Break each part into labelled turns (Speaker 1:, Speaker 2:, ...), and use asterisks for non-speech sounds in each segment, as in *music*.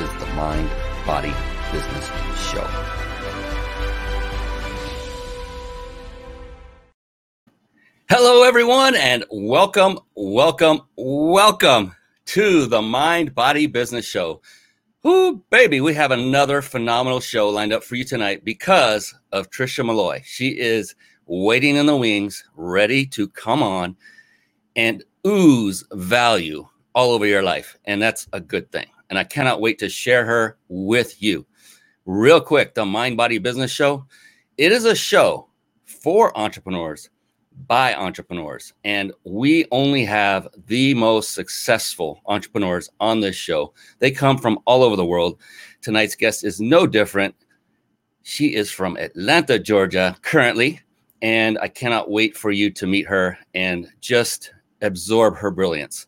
Speaker 1: is the Mind Body Business Show. Hello, everyone, and welcome, welcome, welcome to the Mind Body Business Show. Ooh, baby, we have another phenomenal show lined up for you tonight because of Tricia Molloy. She is waiting in the wings, ready to come on and ooze value all over your life. And that's a good thing and I cannot wait to share her with you. Real quick, the Mind Body Business Show. It is a show for entrepreneurs by entrepreneurs, and we only have the most successful entrepreneurs on this show. They come from all over the world. Tonight's guest is no different. She is from Atlanta, Georgia, currently, and I cannot wait for you to meet her and just absorb her brilliance.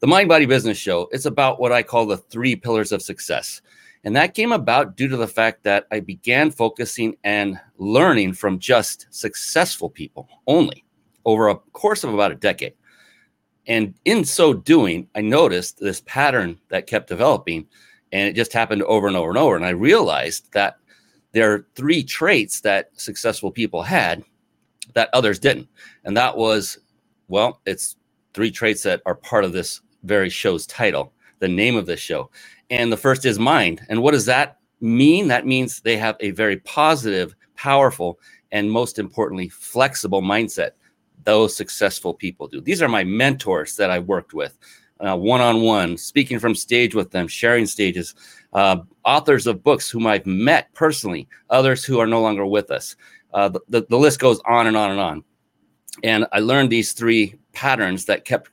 Speaker 1: The Mind Body Business Show is about what I call the three pillars of success. And that came about due to the fact that I began focusing and learning from just successful people only over a course of about a decade. And in so doing, I noticed this pattern that kept developing, and it just happened over and over and over. And I realized that there are three traits that successful people had that others didn't. And that was, well, it's three traits that are part of this very show's title, the name of the show. And the first is mind. And what does that mean? That means they have a very positive, powerful, and most importantly, flexible mindset. Those successful people do. These are my mentors that I worked with one on one, speaking from stage with them, sharing stages, uh, authors of books whom I've met personally, others who are no longer with us. Uh, the, the, the list goes on and on and on. And I learned these three patterns that kept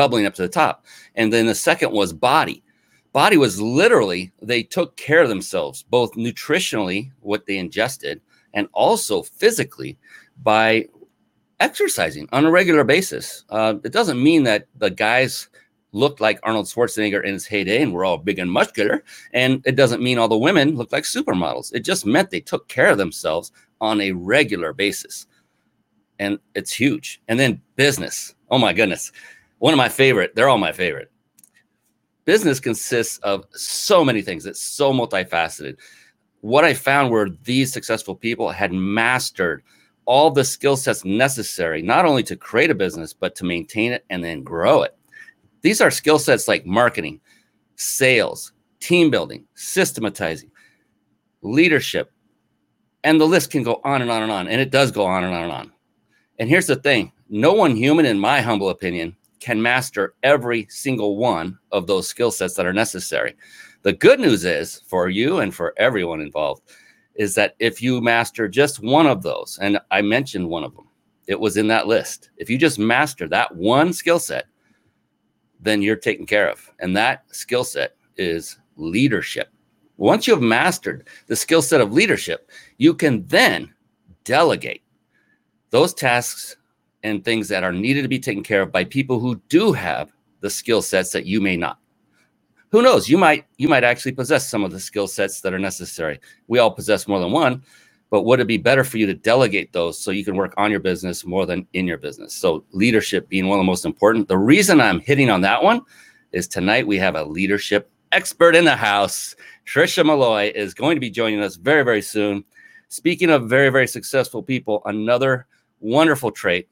Speaker 1: bubbling up to the top. And then the second was body. Body was literally, they took care of themselves, both nutritionally, what they ingested, and also physically by exercising on a regular basis. Uh, it doesn't mean that the guys looked like Arnold Schwarzenegger in his heyday and were all big and muscular. And it doesn't mean all the women looked like supermodels. It just meant they took care of themselves on a regular basis. And it's huge. And then business. Oh my goodness one of my favorite. They're all my favorite. Business consists of so many things. It's so multifaceted. What I found were these successful people had mastered all the skill sets necessary, not only to create a business, but to maintain it and then grow it. These are skill sets like marketing, sales, team building, systematizing, leadership, and the list can go on and on and on. And it does go on and on and on. And here's the thing no one human, in my humble opinion, can master every single one of those skill sets that are necessary. The good news is for you and for everyone involved is that if you master just one of those, and I mentioned one of them, it was in that list. If you just master that one skill set, then you're taken care of. And that skill set is leadership. Once you have mastered the skill set of leadership, you can then delegate those tasks and things that are needed to be taken care of by people who do have the skill sets that you may not. Who knows? You might you might actually possess some of the skill sets that are necessary. We all possess more than one but would it be better for you to delegate those so you can work on your business more than in your business? So leadership being one of the most important. The reason i'm hitting on that one is tonight we have a leadership expert in the house. Tricia Molloy is going to be joining us very very soon. Speaking of very very successful people another wonderful trait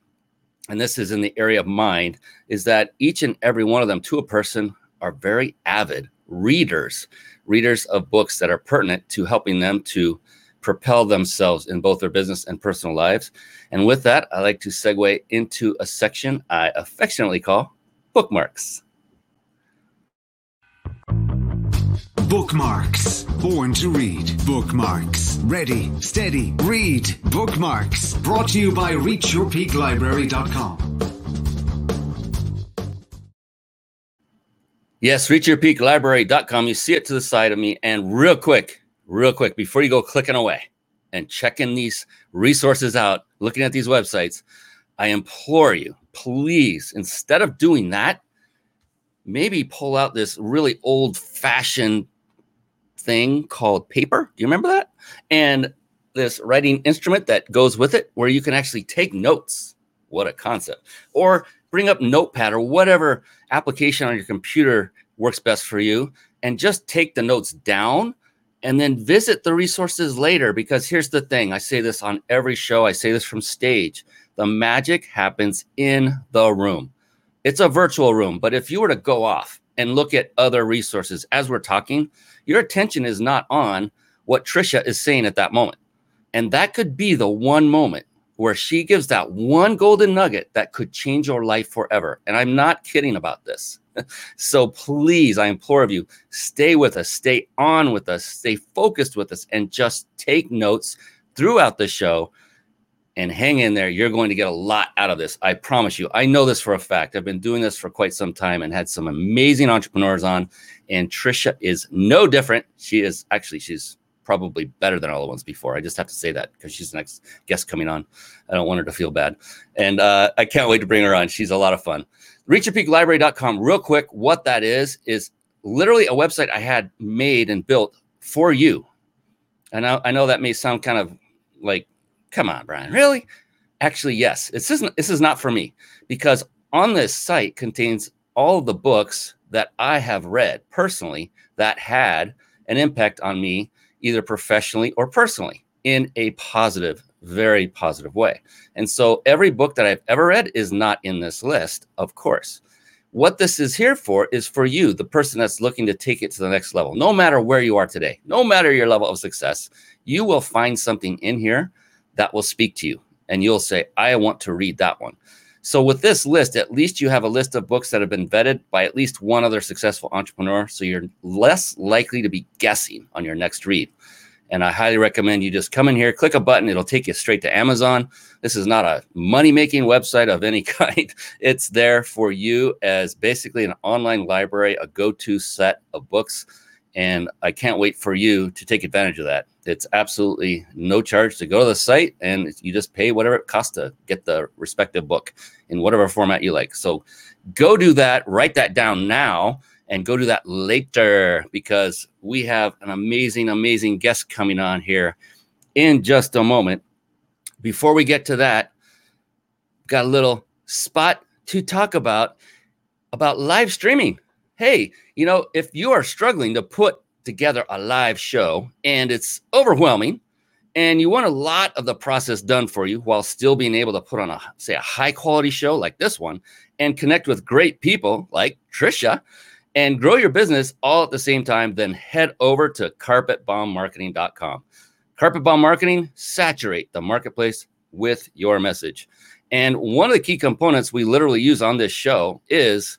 Speaker 1: and this is in the area of mind, is that each and every one of them, to a person, are very avid readers, readers of books that are pertinent to helping them to propel themselves in both their business and personal lives. And with that, I like to segue into a section I affectionately call bookmarks.
Speaker 2: Bookmarks. Born to read. Bookmarks. Ready, steady, read. Bookmarks. Brought to you by ReachYourPeakLibrary.com.
Speaker 1: Yes, reachyourpeaklibrary.com. You see it to the side of me. And real quick, real quick, before you go clicking away and checking these resources out, looking at these websites, I implore you, please, instead of doing that, maybe pull out this really old fashioned thing called paper. Do you remember that? And this writing instrument that goes with it where you can actually take notes. What a concept. Or bring up Notepad or whatever application on your computer works best for you and just take the notes down and then visit the resources later. Because here's the thing I say this on every show, I say this from stage the magic happens in the room. It's a virtual room, but if you were to go off and look at other resources as we're talking, your attention is not on what Tricia is saying at that moment. And that could be the one moment where she gives that one golden nugget that could change your life forever. And I'm not kidding about this. *laughs* so please, I implore of you, stay with us, stay on with us, stay focused with us, and just take notes throughout the show and hang in there. You're going to get a lot out of this. I promise you. I know this for a fact. I've been doing this for quite some time and had some amazing entrepreneurs on. And Tricia is no different. She is actually, she's probably better than all the ones before. I just have to say that because she's the next guest coming on. I don't want her to feel bad. And uh, I can't wait to bring her on. She's a lot of fun. ReachYourPeakLibrary.com, real quick, what that is, is literally a website I had made and built for you. And I, I know that may sound kind of like, come on, Brian, really? Actually, yes. This isn't this is not for me because on this site contains all the books that I have read personally that had an impact on me either professionally or personally in a positive, very positive way. And so every book that I've ever read is not in this list, of course. What this is here for is for you, the person that's looking to take it to the next level. No matter where you are today, no matter your level of success, you will find something in here that will speak to you. And you'll say, I want to read that one. So with this list, at least you have a list of books that have been vetted by at least one other successful entrepreneur. So you're less likely to be guessing on your next read. And I highly recommend you just come in here, click a button. It'll take you straight to Amazon. This is not a money making website of any *laughs* kind. It's there for you as basically an online library, a go to set of books. And I can't wait for you to take advantage of that. It's absolutely no charge to go to the site and you just pay whatever it costs to get the respective book in whatever format you like. So go do that, write that down now, and go do that later because we have an amazing, amazing guest coming on here in just a moment. Before we get to that, got a little spot to talk about about live streaming. Hey, you know, if you are struggling to put together a live show and it's overwhelming and you want a lot of the process done for you while still being able to put on a say a high quality show like this one and connect with great people like Tricia and grow your business all at the same time then head over to carpetbombmarketing.com. Carpet Bomb Marketing saturate the marketplace with your message. And one of the key components we literally use on this show is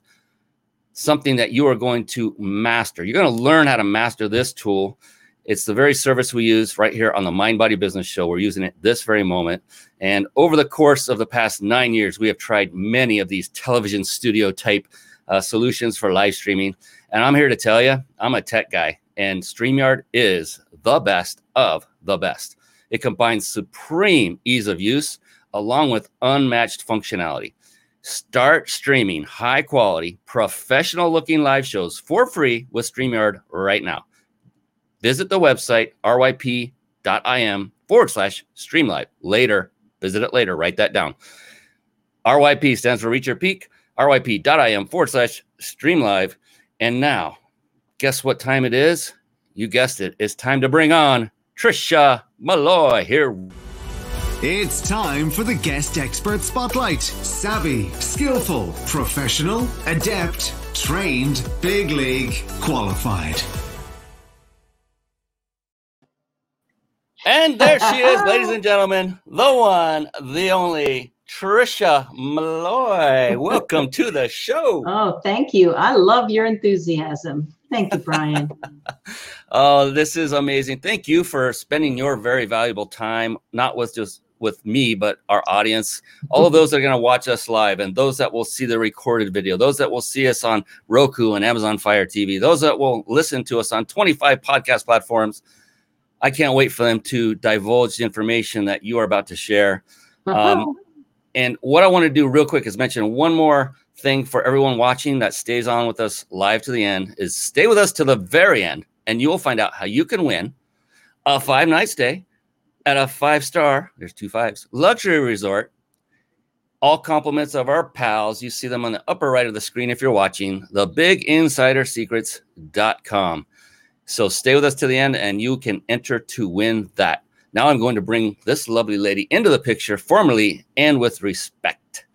Speaker 1: something that you are going to master. You're going to learn how to master this tool. It's the very service we use right here on the Mind Body Business Show. We're using it this very moment. And over the course of the past nine years, we have tried many of these television studio type uh, solutions for live streaming. And I'm here to tell you, I'm a tech guy, and StreamYard is the best of the best. It combines supreme ease of use along with unmatched functionality. Start streaming high quality, professional looking live shows for free with StreamYard right now. Visit the website ryp.im forward slash streamlive. Later, visit it later. Write that down. RYP stands for Reach Your Peak, ryp.im forward slash streamlive. And now, guess what time it is? You guessed it. It's time to bring on Tricia Molloy here.
Speaker 2: It's time for the guest expert spotlight. Savvy, skillful, professional, adept, trained, big league, qualified.
Speaker 1: And there she is, ladies and gentlemen, the one, the only Tricia Molloy. Welcome to the show. *laughs*
Speaker 3: Oh, thank you. I love your enthusiasm. Thank you, Brian. *laughs*
Speaker 1: oh, this is amazing. Thank you for spending your very valuable time, not with just with me, but our audience, all of those that are going to watch us live, and those that will see the recorded video, those that will see us on Roku and Amazon Fire TV, those that will listen to us on 25 podcast platforms. I can't wait for them to divulge the information that you are about to share. Um, and what I want to do real quick is mention one more thing for everyone watching that stays on with us live to the end is stay with us to the very end and you will find out how you can win a five night stay at a five star there's two fives luxury resort. All compliments of our pals. You see them on the upper right of the screen if you're watching the big insider secrets.com so stay with us to the end and you can enter to win that. Now i'm going to bring this lovely lady into the picture formally and with respect.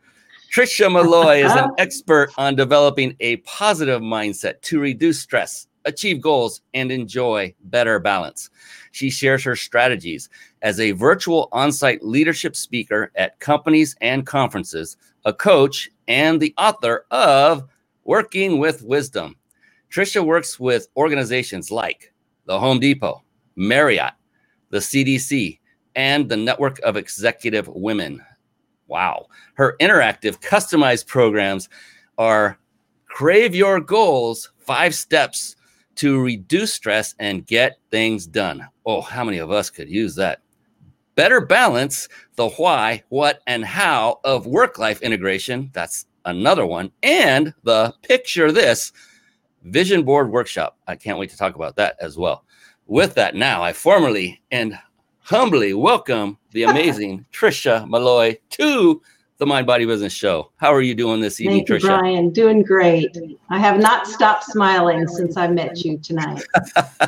Speaker 1: Tricia Molloy is an *laughs* expert on developing a positive mindset to reduce stress, achieve goals, and enjoy better balance. She shares her strategies as a virtual on site leadership speaker at companies and conferences, a coach, and the author of Working with Wisdom. Tricia works with organizations like the Home Depot, Marriott, the CDC, and the Network of Executive Women. Wow. Her interactive, customized programs are Crave Your Goals Five Steps to Reduce Stress and Get Things Done. Oh, how many of us could use that? Better balance the why, what, and how of work life integration. That's another one. And the picture this vision board workshop. I can't wait to talk about that as well. With that, now I formally and humbly welcome the *laughs* amazing Tricia Molloy to the Mind Body Business Show. How are you doing this evening,
Speaker 3: Thank you,
Speaker 1: Tricia?
Speaker 3: Brian. Doing great. I have not stopped smiling since I met you tonight.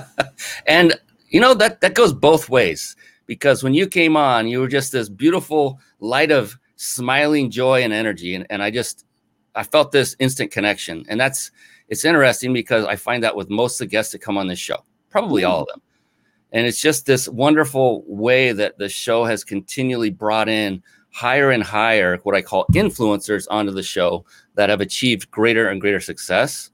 Speaker 3: *laughs*
Speaker 1: and you know that that goes both ways because when you came on, you were just this beautiful light of smiling joy and energy, and, and I just I felt this instant connection, and that's it's interesting because I find that with most of the guests that come on this show, probably all of them and it's just this wonderful way that the show has continually brought in higher and higher, what I call influencers onto the show that have achieved greater and greater success.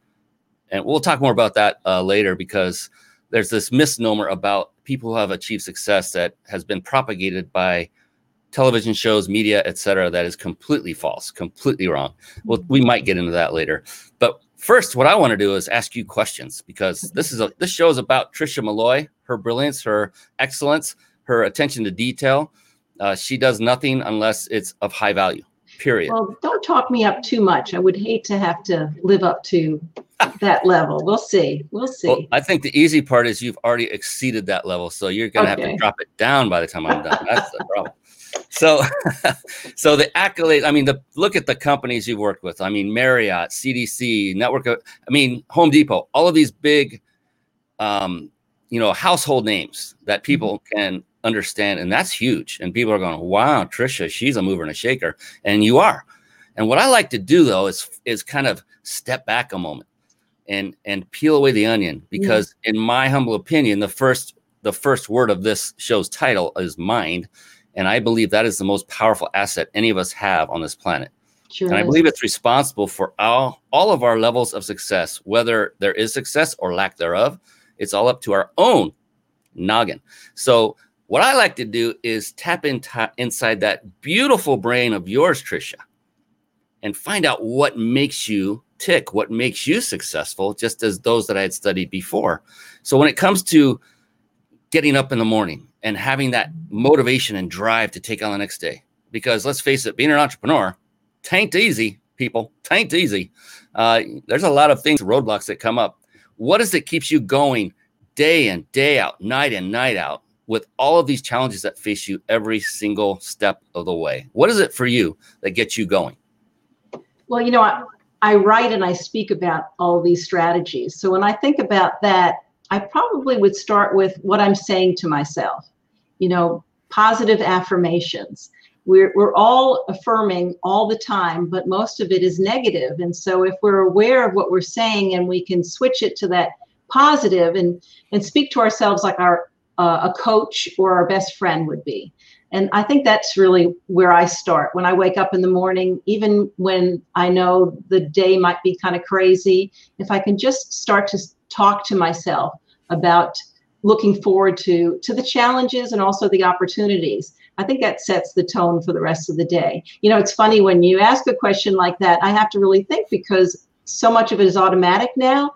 Speaker 1: And we'll talk more about that uh, later because there's this misnomer about people who have achieved success that has been propagated by television shows, media, etc., that is completely false, completely wrong. Well, we might get into that later. But first, what I want to do is ask you questions because this is a this show is about Tricia Molloy, her brilliance, her excellence, her attention to detail. Uh, she does nothing unless it's of high value. Period.
Speaker 3: Well, don't talk me up too much. I would hate to have to live up to that level. We'll see. We'll see.
Speaker 1: Well, I think the easy part is you've already exceeded that level, so you're going to okay. have to drop it down by the time I'm done. That's the problem. So, *laughs* so the accolade. I mean, the look at the companies you've worked with. I mean, Marriott, CDC, Network. Of, I mean, Home Depot. All of these big, um, you know, household names that people mm-hmm. can understand, and that's huge. And people are going, "Wow, Tricia, she's a mover and a shaker," and you are. And what I like to do though is is kind of step back a moment and and peel away the onion because, mm-hmm. in my humble opinion, the first the first word of this show's title is mind and I believe that is the most powerful asset any of us have on this planet. Sure and I believe it's responsible for all, all of our levels of success, whether there is success or lack thereof. It's all up to our own noggin. So, what I like to do is tap in inside that beautiful brain of yours, Tricia, and find out what makes you tick, what makes you successful, just as those that I had studied before. So, when it comes to getting up in the morning, and having that motivation and drive to take on the next day. Because let's face it, being an entrepreneur, tain't easy, people, tain't easy. Uh, there's a lot of things, roadblocks that come up. What is it keeps you going day in, day out, night in, night out with all of these challenges that face you every single step of the way? What is it for you that gets you going?
Speaker 3: Well, you know, I, I write and I speak about all these strategies. So when I think about that, I probably would start with what I'm saying to myself you know, positive affirmations. We're, we're all affirming all the time, but most of it is negative. And so if we're aware of what we're saying and we can switch it to that positive and, and speak to ourselves like our uh, a coach or our best friend would be. And I think that's really where I start when I wake up in the morning, even when I know the day might be kind of crazy. If I can just start to talk to myself about looking forward to to the challenges and also the opportunities I think that sets the tone for the rest of the day. You know, it's funny when you ask a question like that, I have to really think because so much of it is automatic now.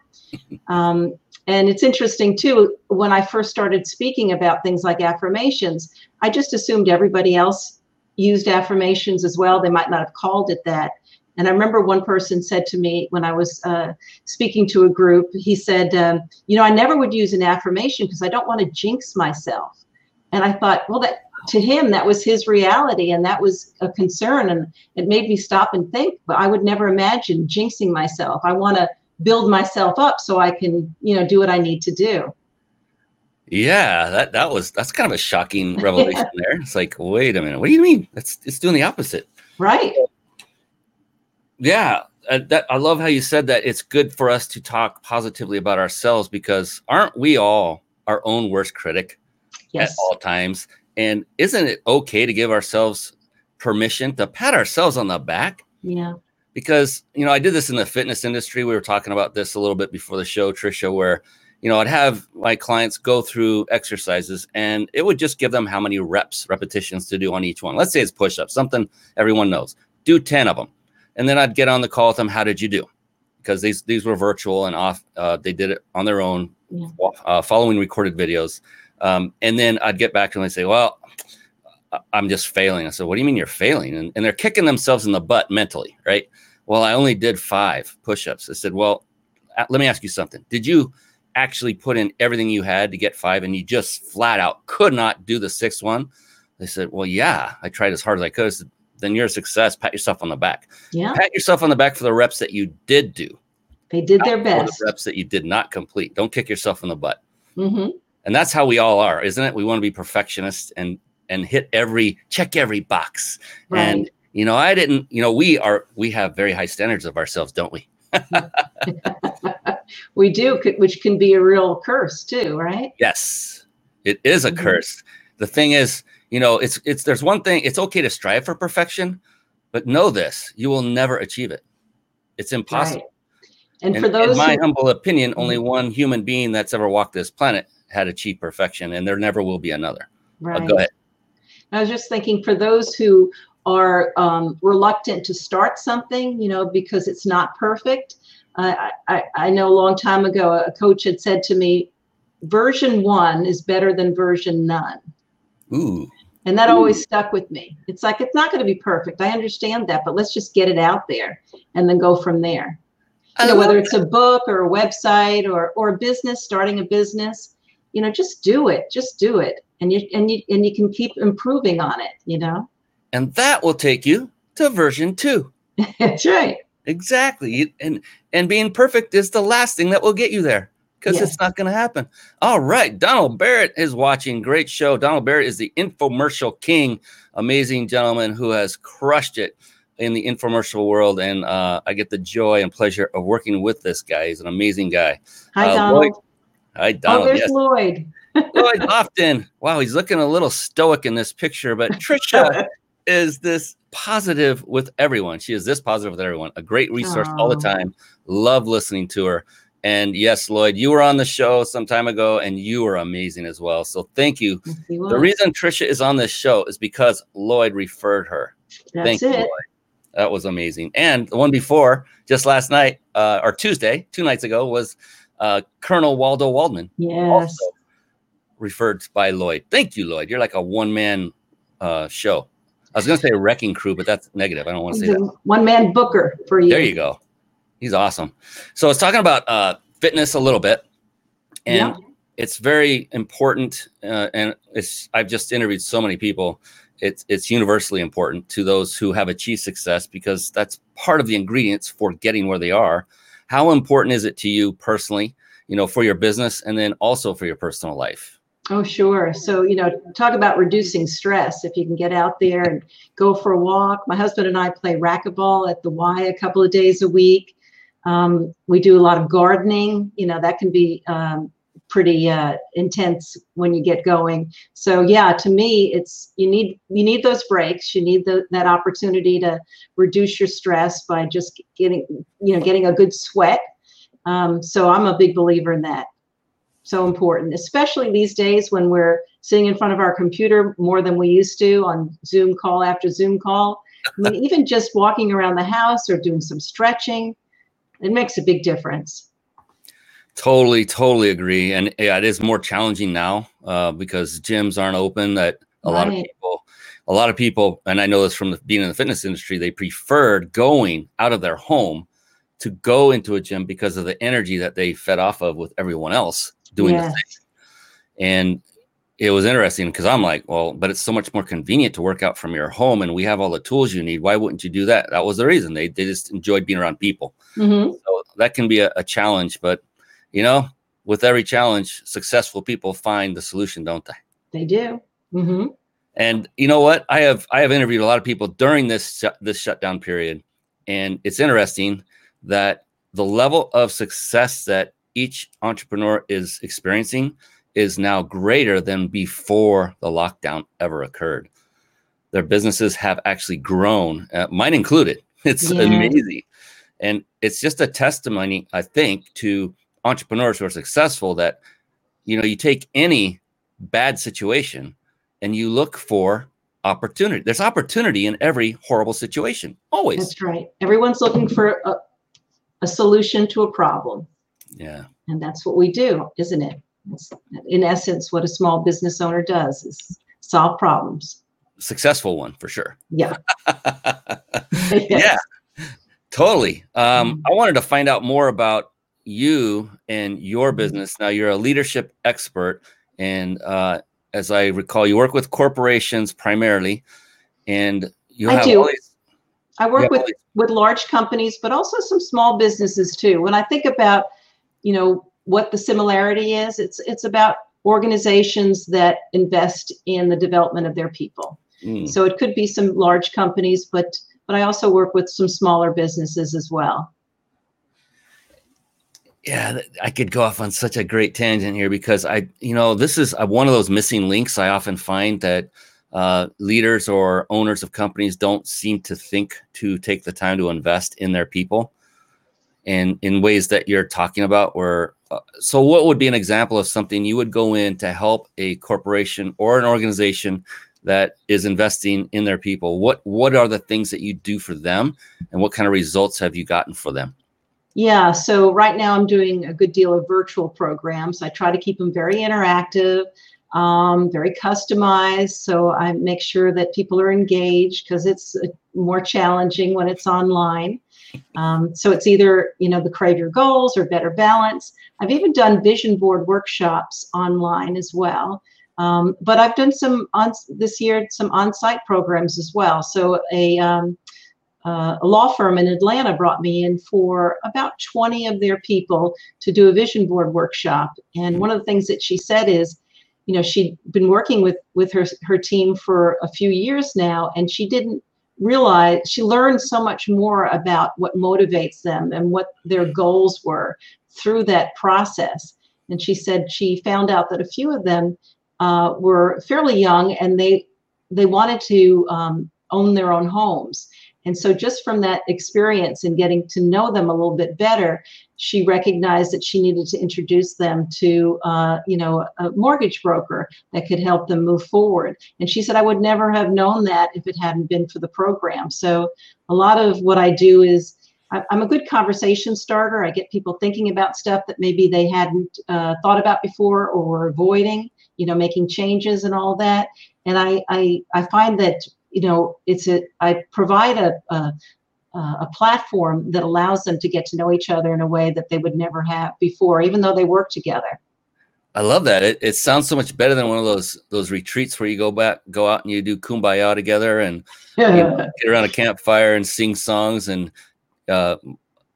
Speaker 3: Um, and it's interesting too, when I first started speaking about things like affirmations, I just assumed everybody else used affirmations as well. They might not have called it that. And I remember one person said to me when I was uh, speaking to a group, he said, um, You know, I never would use an affirmation because I don't want to jinx myself. And I thought, well, that to him, that was his reality and that was a concern. And it made me stop and think, but I would never imagine jinxing myself. I want to build myself up so I can, you know, do what I need to do.
Speaker 1: Yeah, that that was that's kind of a shocking *laughs* revelation there. It's like, wait a minute, what do you mean? It's it's doing the opposite.
Speaker 3: Right.
Speaker 1: Yeah, uh, that I love how you said that. It's good for us to talk positively about ourselves because aren't we all our own worst critic
Speaker 3: yes.
Speaker 1: at all times? And isn't it okay to give ourselves permission to pat ourselves on the back?
Speaker 3: Yeah.
Speaker 1: Because you know, I did this in the fitness industry. We were talking about this a little bit before the show, Tricia, where you know, I'd have my clients go through exercises and it would just give them how many reps, repetitions to do on each one. Let's say it's push ups, something everyone knows. Do 10 of them. And then I'd get on the call with them. How did you do? Because these these were virtual and off. Uh, they did it on their own, yeah. uh, following recorded videos. Um, and then I'd get back to them and say, "Well, I'm just failing." I said, "What do you mean you're failing?" And, and they're kicking themselves in the butt mentally, right? Well, I only did five push-ups. I said, "Well, let me ask you something. Did you actually put in everything you had to get five, and you just flat out could not do the sixth one?" They said, "Well, yeah, I tried as hard as I could." I said, then you're a success. Pat yourself on the back.
Speaker 3: Yeah.
Speaker 1: Pat yourself on the back for the reps that you did do.
Speaker 3: They did their best.
Speaker 1: The reps that you did not complete. Don't kick yourself in the butt.
Speaker 3: Mm-hmm.
Speaker 1: And that's how we all are, isn't it? We want to be perfectionists and and hit every check every box. Right. And you know, I didn't. You know, we are we have very high standards of ourselves, don't we? *laughs*
Speaker 3: we do, which can be a real curse too, right?
Speaker 1: Yes, it is a mm-hmm. curse. The thing is, you know it's it's there's one thing it's okay to strive for perfection but know this you will never achieve it it's impossible right.
Speaker 3: and, and, for those
Speaker 1: in my
Speaker 3: who,
Speaker 1: humble opinion only
Speaker 3: mm-hmm.
Speaker 1: one human being that's ever walked this planet had achieved perfection and there never will be another
Speaker 3: right
Speaker 1: go ahead
Speaker 3: i was just thinking for those who are um, reluctant to start something you know because it's not perfect uh, I, I know a long time ago a coach had said to me version one is better than version none
Speaker 1: Ooh.
Speaker 3: And that always stuck with me. It's like, it's not going to be perfect. I understand that, but let's just get it out there and then go from there. You know, whether it's a book or a website or, or a business, starting a business, you know, just do it. Just do it. And you, and you, and you can keep improving on it, you know?
Speaker 1: And that will take you to version two. *laughs*
Speaker 3: That's right.
Speaker 1: Exactly. And, and being perfect is the last thing that will get you there because it's not going to happen. All right. Donald Barrett is watching. Great show. Donald Barrett is the infomercial king, amazing gentleman who has crushed it in the infomercial world. And uh, I get the joy and pleasure of working with this guy. He's an amazing guy.
Speaker 3: Hi, uh, Donald. Lloyd.
Speaker 1: Hi, Donald.
Speaker 3: Oh, there's yes. Lloyd.
Speaker 1: Lloyd Lofton. Wow, he's looking a little stoic in this picture, but *laughs* Tricia is this positive with everyone. She is this positive with everyone. A great resource all the time. Love listening to her. And yes, Lloyd, you were on the show some time ago and you were amazing as well. So thank you. The reason Tricia is on this show is because Lloyd referred her.
Speaker 3: That's
Speaker 1: thank
Speaker 3: it.
Speaker 1: you, Lloyd. That was amazing. And the one before, just last night, uh, or Tuesday, two nights ago, was uh, Colonel Waldo Waldman.
Speaker 3: Yes.
Speaker 1: referred by Lloyd. Thank you, Lloyd. You're like a one man uh, show. I was going to say a wrecking crew, but that's negative. I don't want to say that.
Speaker 3: One man booker for you.
Speaker 1: There you go. He's awesome. So I was talking about uh, fitness a little bit, and yeah. it's very important. Uh, and it's I've just interviewed so many people. It's it's universally important to those who have achieved success because that's part of the ingredients for getting where they are. How important is it to you personally? You know, for your business, and then also for your personal life.
Speaker 3: Oh, sure. So, you know, talk about reducing stress. If you can get out there and go for a walk. My husband and I play racquetball at the Y a couple of days a week. Um, we do a lot of gardening. You know, that can be um, pretty uh, intense when you get going. So yeah, to me, it's you need you need those breaks. You need the, that opportunity to reduce your stress by just getting you know getting a good sweat. Um, so I'm a big believer in that. So important, especially these days when we're sitting in front of our computer more than we used to on Zoom call after Zoom call. I mean, *laughs* even just walking around the house or doing some stretching, it makes a big difference.
Speaker 1: Totally, totally agree. And yeah, it is more challenging now uh, because gyms aren't open. That a right. lot of people, a lot of people, and I know this from the, being in the fitness industry, they preferred going out of their home to go into a gym because of the energy that they fed off of with everyone else doing yes. the thing. And it was interesting because I'm like, well, but it's so much more convenient to work out from your home and we have all the tools you need. Why wouldn't you do that? That was the reason. They, they just enjoyed being around people. Mm-hmm. So that can be a, a, challenge, but you know, with every challenge, successful people find the solution, don't they?
Speaker 3: They do. Mm-hmm.
Speaker 1: And you know what? I have I have interviewed a lot of people during this this shutdown period, and it's interesting that the level of success that each entrepreneur is experiencing is now greater than before the lockdown ever occurred. Their businesses have actually grown, uh, mine included. *laughs* It's yeah. amazing. And it's just a testimony, I think, to entrepreneurs who are successful that, you know, you take any bad situation and you look for opportunity. There's opportunity in every horrible situation, always.
Speaker 3: That's right. Everyone's looking for a, a solution to a problem.
Speaker 1: Yeah.
Speaker 3: And that's what we do, isn't it? That's in essence what a small business owner does is solve problems.
Speaker 1: Successful one for sure.
Speaker 3: Yeah. *laughs*
Speaker 1: Yeah. *laughs* Totally. Um, mm-hmm. I wanted to find out more about you and your mm-hmm. business. Now you're a leadership expert, and uh, as I recall, you work with corporations primarily, and you
Speaker 3: I do. These, I work with with large companies, but also some small businesses too. When I think about, you know, what the similarity is, it's it's about organizations that invest in the development of their people. Mm. So it could be some large companies, but but I also work with some smaller businesses as well.
Speaker 1: Yeah, I could go off on such a great tangent here because I, you know, this is uh, one of those missing links I often find that uh, leaders or owners of companies don't seem to think to take the time to invest in their people and in ways that you're talking about where uh, so what would be an example of something you would go in to help a corporation or an organization that is investing in their people? What what are the things that you do for them and what kind of results have you gotten for them
Speaker 3: yeah so right now i'm doing a good deal of virtual programs i try to keep them very interactive um, very customized so i make sure that people are engaged because it's uh, more challenging when it's online um, so it's either you know the crave your goals or better balance. I've even done vision board workshops online as well. Um, but I've done some on this year some on-site programs as well. So a um, uh, a law firm in Atlanta brought me in for about 20 of their people to do a vision board workshop. And one of the things that she said is, you know, she'd been working with with her her team for a few years now, and she didn't realize she learned so much more about what motivates them and what their goals were through that process. And she said she found out that a few of them uh, were fairly young and they they wanted to um, own their own homes. And so, just from that experience and getting to know them a little bit better, she recognized that she needed to introduce them to, uh, you know, a mortgage broker that could help them move forward. And she said, I would never have known that if it hadn't been for the program. So, a lot of what I do is I'm a good conversation starter. I get people thinking about stuff that maybe they hadn't uh, thought about before or were avoiding, you know, making changes and all that. And I, I, I find that you know, it's a I provide a, a a platform that allows them to get to know each other in a way that they would never have before, even though they work together.
Speaker 1: I love that. It, it sounds so much better than one of those those retreats where you go back, go out and you do kumbaya together and yeah. *laughs* you know, get around a campfire and sing songs. And uh,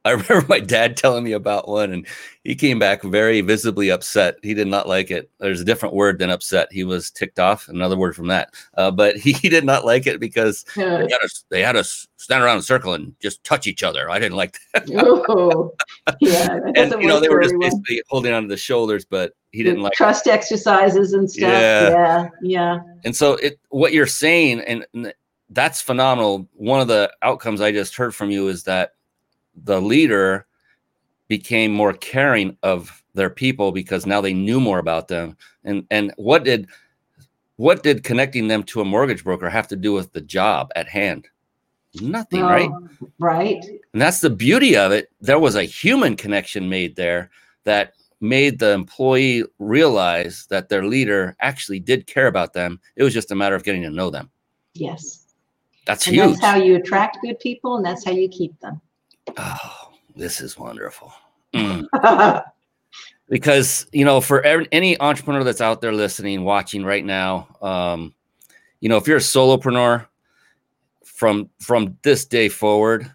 Speaker 1: *laughs* I remember my dad telling me about one, and he came back very visibly upset. He did not like it. There's a different word than upset. He was ticked off. Another word from that. Uh, but *laughs* he, he, did not like it because yeah. they, had us, they had us stand around in a circle and just touch each other. I didn't like that. *laughs*
Speaker 3: oh, yeah.
Speaker 1: and you know they were just basically holding onto the shoulders, but he didn't like
Speaker 3: trust it. exercises and stuff. Yeah. yeah, yeah.
Speaker 1: And so it what you're saying, and, and that's phenomenal. One of the outcomes I just heard from you is that the leader became more caring of their people because now they knew more about them and and what did what did connecting them to a mortgage broker have to do with the job at hand? Nothing, right?
Speaker 3: Right.
Speaker 1: And that's the beauty of it. There was a human connection made there that made the employee realize that their leader actually did care about them. It was just a matter of getting to know them.
Speaker 3: Yes.
Speaker 1: That's
Speaker 3: and
Speaker 1: huge.
Speaker 3: That's how you attract good people, and that's how you keep them.
Speaker 1: Oh, this is wonderful. Mm. because you know, for any entrepreneur that's out there listening, watching right now, um, you know, if you're a solopreneur, from from this day forward,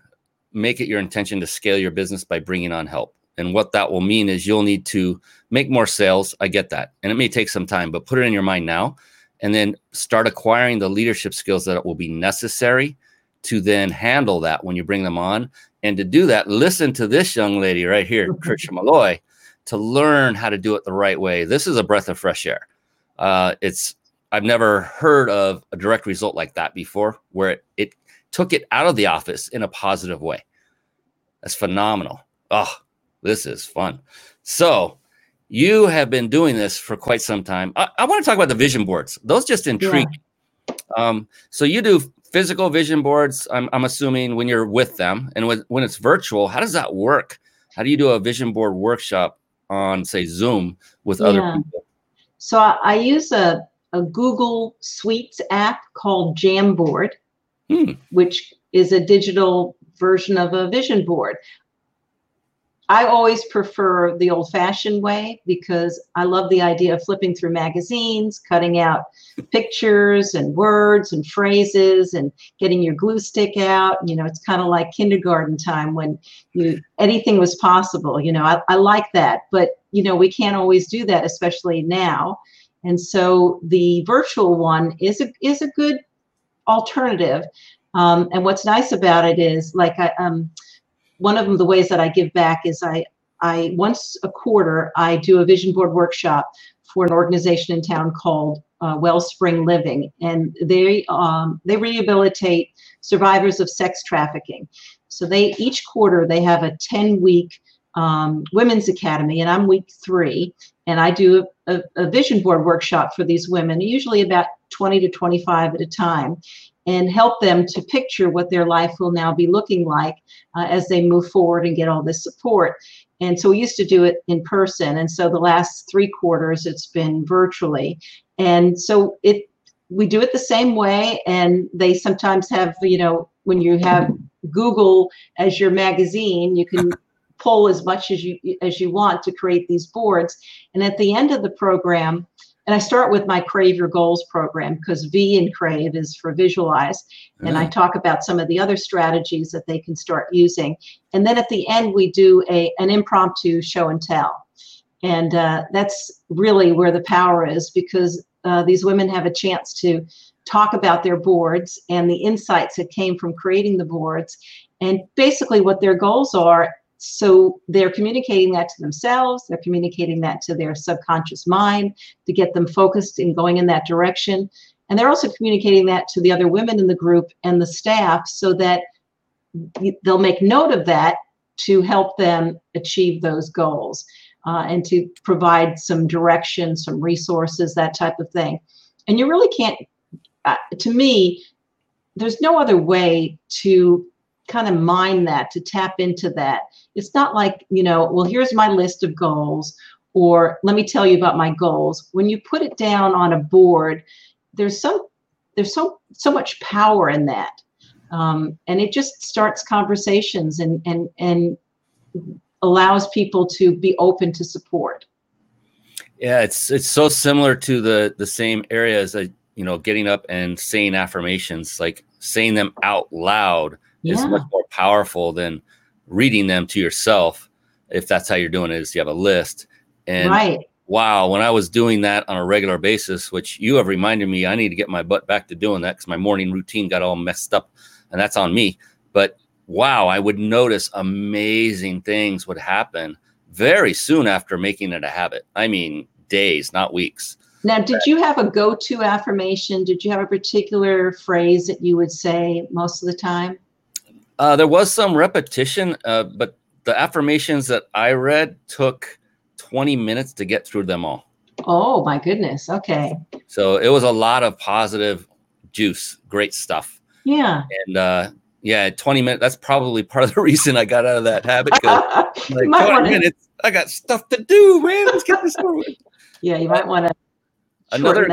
Speaker 1: make it your intention to scale your business by bringing on help. And what that will mean is you'll need to make more sales. I get that, and it may take some time, but put it in your mind now and then start acquiring the leadership skills that will be necessary to then handle that when you bring them on. And to do that, listen to this young lady right here, *laughs* Tricia Molloy, to learn how to do it the right way. This is a breath of fresh air. Uh, it's I've never heard of a direct result like that before, where it, it took it out of the office in a positive way. That's phenomenal. Oh, this is fun. So you have been doing this for quite some time. I, I want to talk about the vision boards. Those just intrigue. Yeah. Um, so you do physical vision boards. I'm, I'm assuming when you're with them, and when, when it's virtual, how does that work? How do you do a vision board workshop on, say, Zoom with yeah. other people?
Speaker 3: So I, I, use a, a Google Suites app called Jamboard, hmm. which is a digital version of a vision board. I always prefer the old fashioned way because I love the idea of flipping through magazines, cutting out pictures and words and phrases and getting your glue stick out. You know, it's kind of like kindergarten time when you anything was possible. You know, I, I like that. But, you know, we can't always do that, especially now. And so the virtual one is a is a good alternative. Um, and what's nice about it is like I um one of them, the ways that I give back is I, I once a quarter, I do a vision board workshop for an organization in town called uh, Wellspring Living, and they um, they rehabilitate survivors of sex trafficking. So they each quarter they have a ten week um, women's academy, and I'm week three, and I do a, a, vision board workshop for these women, usually about 20 to 25 at a time and help them to picture what their life will now be looking like uh, as they move forward and get all this support. And so we used to do it in person. And so the last three quarters, it's been virtually. And so it, we do it the same way. And they sometimes have, you know, when you have Google as your magazine, you can pull as much as you as you want to create these boards. And at the end of the program, and I start with my Crave Your Goals program because V in Crave is for visualize. And I talk about some of the other strategies that they can start using. And then at the end, we do a, an impromptu show and tell. And uh, that's really where the power is because uh, these women have a chance to talk about their boards and the insights that came from creating the boards and basically what their goals are so they're communicating that to themselves, they're communicating that to their subconscious mind to get them focused in going in that direction. And they're also communicating that to the other women in the group and the staff so that they'll make note of that to help them achieve those goals uh, and to provide some direction, some resources, that type of thing. And you really can't, uh, to me, there's no other way to kind of mine that, to tap into that. It's not like, you know, well, here's my list of goals, or let me tell you about my goals. When you put it down on a board, there's so there's so so much power in that. Um, and it just starts conversations and and and allows people to be open to support.
Speaker 1: Yeah, it's it's so similar to the the same area as a, you know getting up and saying affirmations, like saying them out loud yeah. is much more powerful than reading them to yourself if that's how you're doing it is you have a list. And
Speaker 3: right.
Speaker 1: wow when i was doing that on a regular basis which you have reminded me i need to get my butt back to doing that because my morning routine got all messed up and that's on me. But wow i would notice amazing things would happen very soon after making it a habit. I mean days not weeks.
Speaker 3: Now did you have a go-to affirmation? Did you have a particular phrase that you would say most of the time
Speaker 1: uh, there was some repetition, uh, but the affirmations that I read took 20 minutes to get through them all.
Speaker 3: Oh my goodness. Okay.
Speaker 1: So it was a lot of positive juice, great stuff.
Speaker 3: Yeah.
Speaker 1: And uh, yeah, 20 minutes. That's probably part of the *laughs* reason I got out of that habit. *laughs* Like, 20
Speaker 3: want to.
Speaker 1: minutes. I got stuff to do, man. Let's get this over with. *laughs*
Speaker 3: Yeah, you might want to.
Speaker 1: Another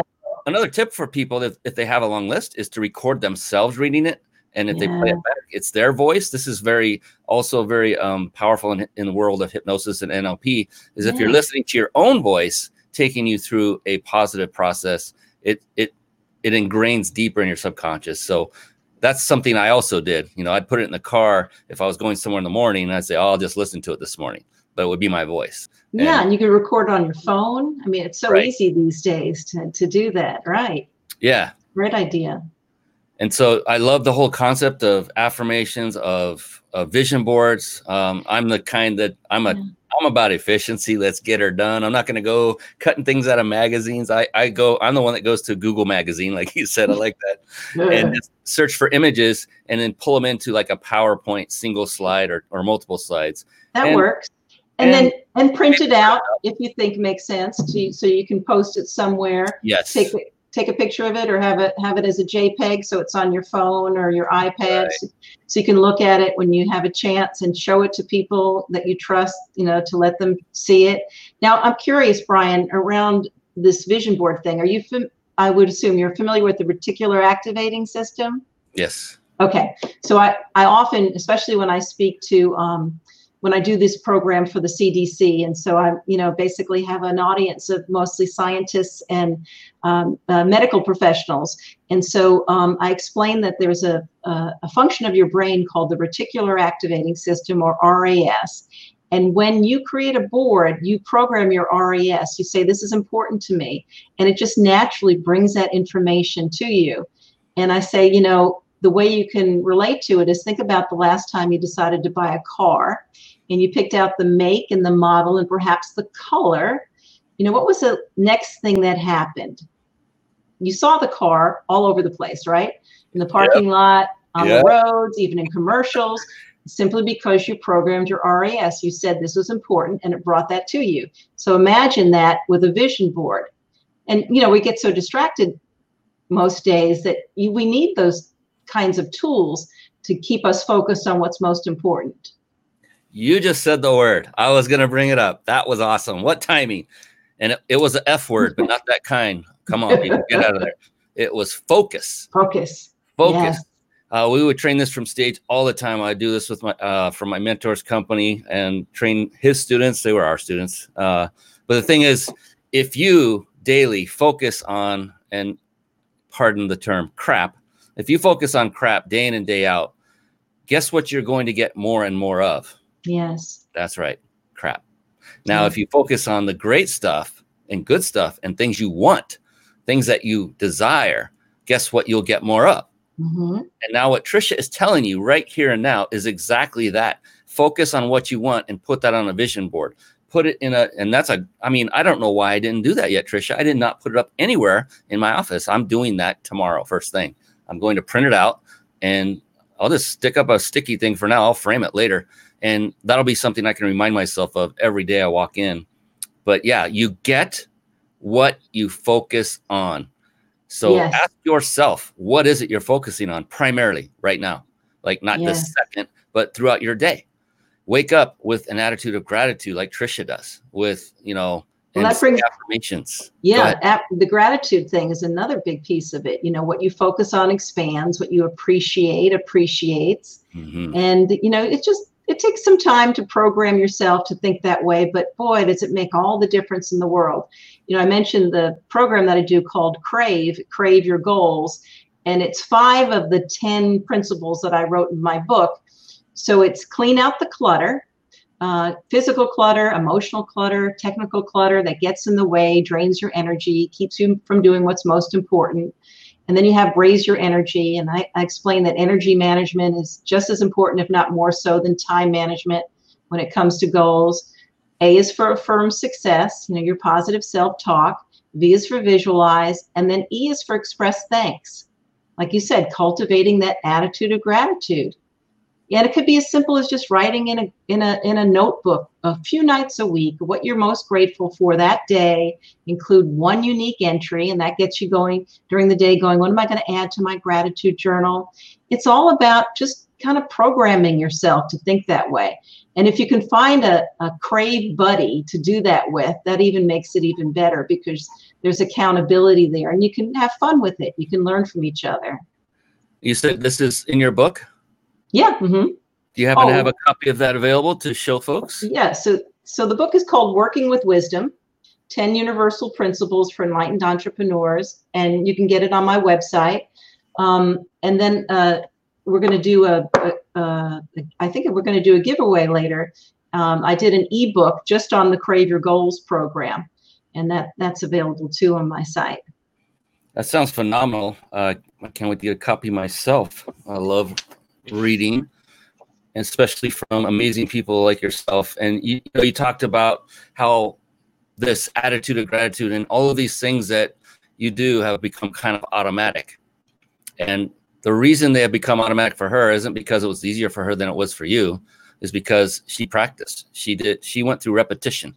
Speaker 1: another tip for people if, if they have a long list is to record themselves reading it. And if they play it back, it's their voice. This is very also very um, powerful in, in the world of hypnosis and NLP. Is if you're listening to your own voice taking you through a positive process, it it it ingrains deeper in your subconscious. So that's something I also did. You know, I'd put it in the car if I was going somewhere in the morning, and I'd say, "Oh, I'll just listen to it this morning," but it would be my voice.
Speaker 3: Yeah,
Speaker 1: And-
Speaker 3: and you can record on your phone. I mean, it's so
Speaker 1: Right.
Speaker 3: easy these days to, to do that. Right.
Speaker 1: Yeah,
Speaker 3: Great idea.
Speaker 1: And so I love the whole concept of affirmations of, of vision boards. Um, I'm the kind that I'm a
Speaker 3: Yeah.
Speaker 1: I'm about efficiency. Let's get her done. I'm not going to go cutting things out of magazines. I I go. I'm the one that goes to Google Magazine, like *laughs* you said. I like that. and just search for images and then pull them into like a PowerPoint single slide or, or multiple slides.
Speaker 3: that
Speaker 1: and-
Speaker 3: works. And,
Speaker 1: and-
Speaker 3: then and print it out if you think makes sense to so you can post it somewhere.
Speaker 1: Yes.
Speaker 3: Take it- take a picture of it or have it have it as a JPEG so it's on your phone or your iPad
Speaker 1: Right.
Speaker 3: so, so you can look at it when you have a chance and show it to people that you trust, you know, to let them see it. Now, I'm curious, Brian, around this vision board thing. Are you fam- I would assume you're familiar with the reticular activating system?
Speaker 1: yes.
Speaker 3: Okay, so I, I often, especially when I speak to, um, when I do this program for the CDC, and so I, you know, basically have an audience of mostly scientists and um, uh, medical professionals, and so um, I explain that there's a, a a function of your brain called the reticular activating system or RAS, and when you create a board, you program your RAS. You say this is important to me, and it just naturally brings that information to you. And I say, you know, the way you can relate to it is think about the last time you decided to buy a car and you picked out the make and the model and perhaps the color. You know, what was the next thing that happened? You saw the car all over the place, right? In the parking lot, on
Speaker 1: Yep.
Speaker 3: the roads, even in commercials, simply because you programmed your RAS. You said this was important and it brought that to you. So imagine that with a vision board. And, you know, we get so distracted most days that you, we need those kinds of tools to keep us focused on what's most important.
Speaker 1: You just said the word. I was going to bring it up. That was awesome. What timing? And it, it was an F word, but not that kind. Come on, people, get out of there. It was focus.
Speaker 3: Focus.
Speaker 1: Focus. Uh, we would train this from stage all the time. I do this with my uh, from my mentor's company and train his students. They were our students. Uh, but the thing is, if you daily focus on and pardon the term crap, if you focus on crap day in and day out, guess what you're going to get more and more of?
Speaker 3: Yes.
Speaker 1: That's right, crap. Now,
Speaker 3: Yeah.
Speaker 1: if you focus on the great stuff and good stuff and things you want, things that you desire, guess what you'll get more of?
Speaker 3: hmm
Speaker 1: And now, what Tricia is telling you right here and now is exactly that. Focus on what you want and put that on a vision board. Put it in a, and that's a, I mean, I don't know why I didn't do that yet, Tricia. I did not put it up anywhere in my office. I'm doing that tomorrow, first thing. I'm going to print it out and I'll just stick up a sticky thing for now. I'll frame it later. And that'll be something I can remind myself of every day I walk in. But yeah, you get what you focus on. So
Speaker 3: Yes.
Speaker 1: ask yourself, what is it you're focusing on primarily right now? Like not
Speaker 3: Yeah.
Speaker 1: this second, but throughout your day. Wake up with an attitude of gratitude, like Tricia does, with you know,
Speaker 3: Well, that brings-
Speaker 1: affirmations.
Speaker 3: Yeah, the gratitude thing is another big piece of it. You know, what you focus on expands, what you appreciate appreciates.
Speaker 1: Mhm.
Speaker 3: And, you know, it just, it takes some time to program yourself to think that way, but boy, does it make all the difference in the world. You know, I mentioned the program that I do called Crave, Crave Your Goals, and it's five of the 10 principles that I wrote in my book. So it's clean out the clutter, uh, physical clutter, emotional clutter, technical clutter that gets in the way, drains your energy, keeps you from doing what's most important. And then you have raise your energy. And I, I explain that energy management is just as important, if not more so, than time management when it comes to goals. A is for affirm success, you know, your positive self talk. V is for visualize. And then E is for express thanks. Like you said, cultivating that attitude of gratitude. And it could be as simple as just writing in a in a in a notebook a few nights a week what you're most grateful for that day. Include one unique entry, and that gets you going during the day. Going, what am I going to add to my gratitude journal? It's all about just kind of programming yourself to think that way. And if you can find a, a crave buddy to do that with, that even makes it even better because there's accountability there and you can have fun with it. You can learn from each other.
Speaker 1: You said this is in your book?
Speaker 3: Yeah. Mm-hmm.
Speaker 1: Do you happen oh, to have a copy of that available to show folks?
Speaker 3: Yeah. So, so the book is called Working with Wisdom 10 Universal Principles for Enlightened Entrepreneurs. And you can get it on my website. Um, and then uh, we're going to do a, a, a, I think we're going to do a giveaway later. Um, I did an ebook just on the Crave Your Goals program, and that that's available too on my site.
Speaker 1: That sounds phenomenal. Uh, I can't wait to get a copy myself. I love reading, especially from amazing people like yourself. And you, you know, you talked about how this attitude of gratitude and all of these things that you do have become kind of automatic. And the reason they have become automatic for her isn't because it was easier for her than it was for you is because she practiced she did she went through repetition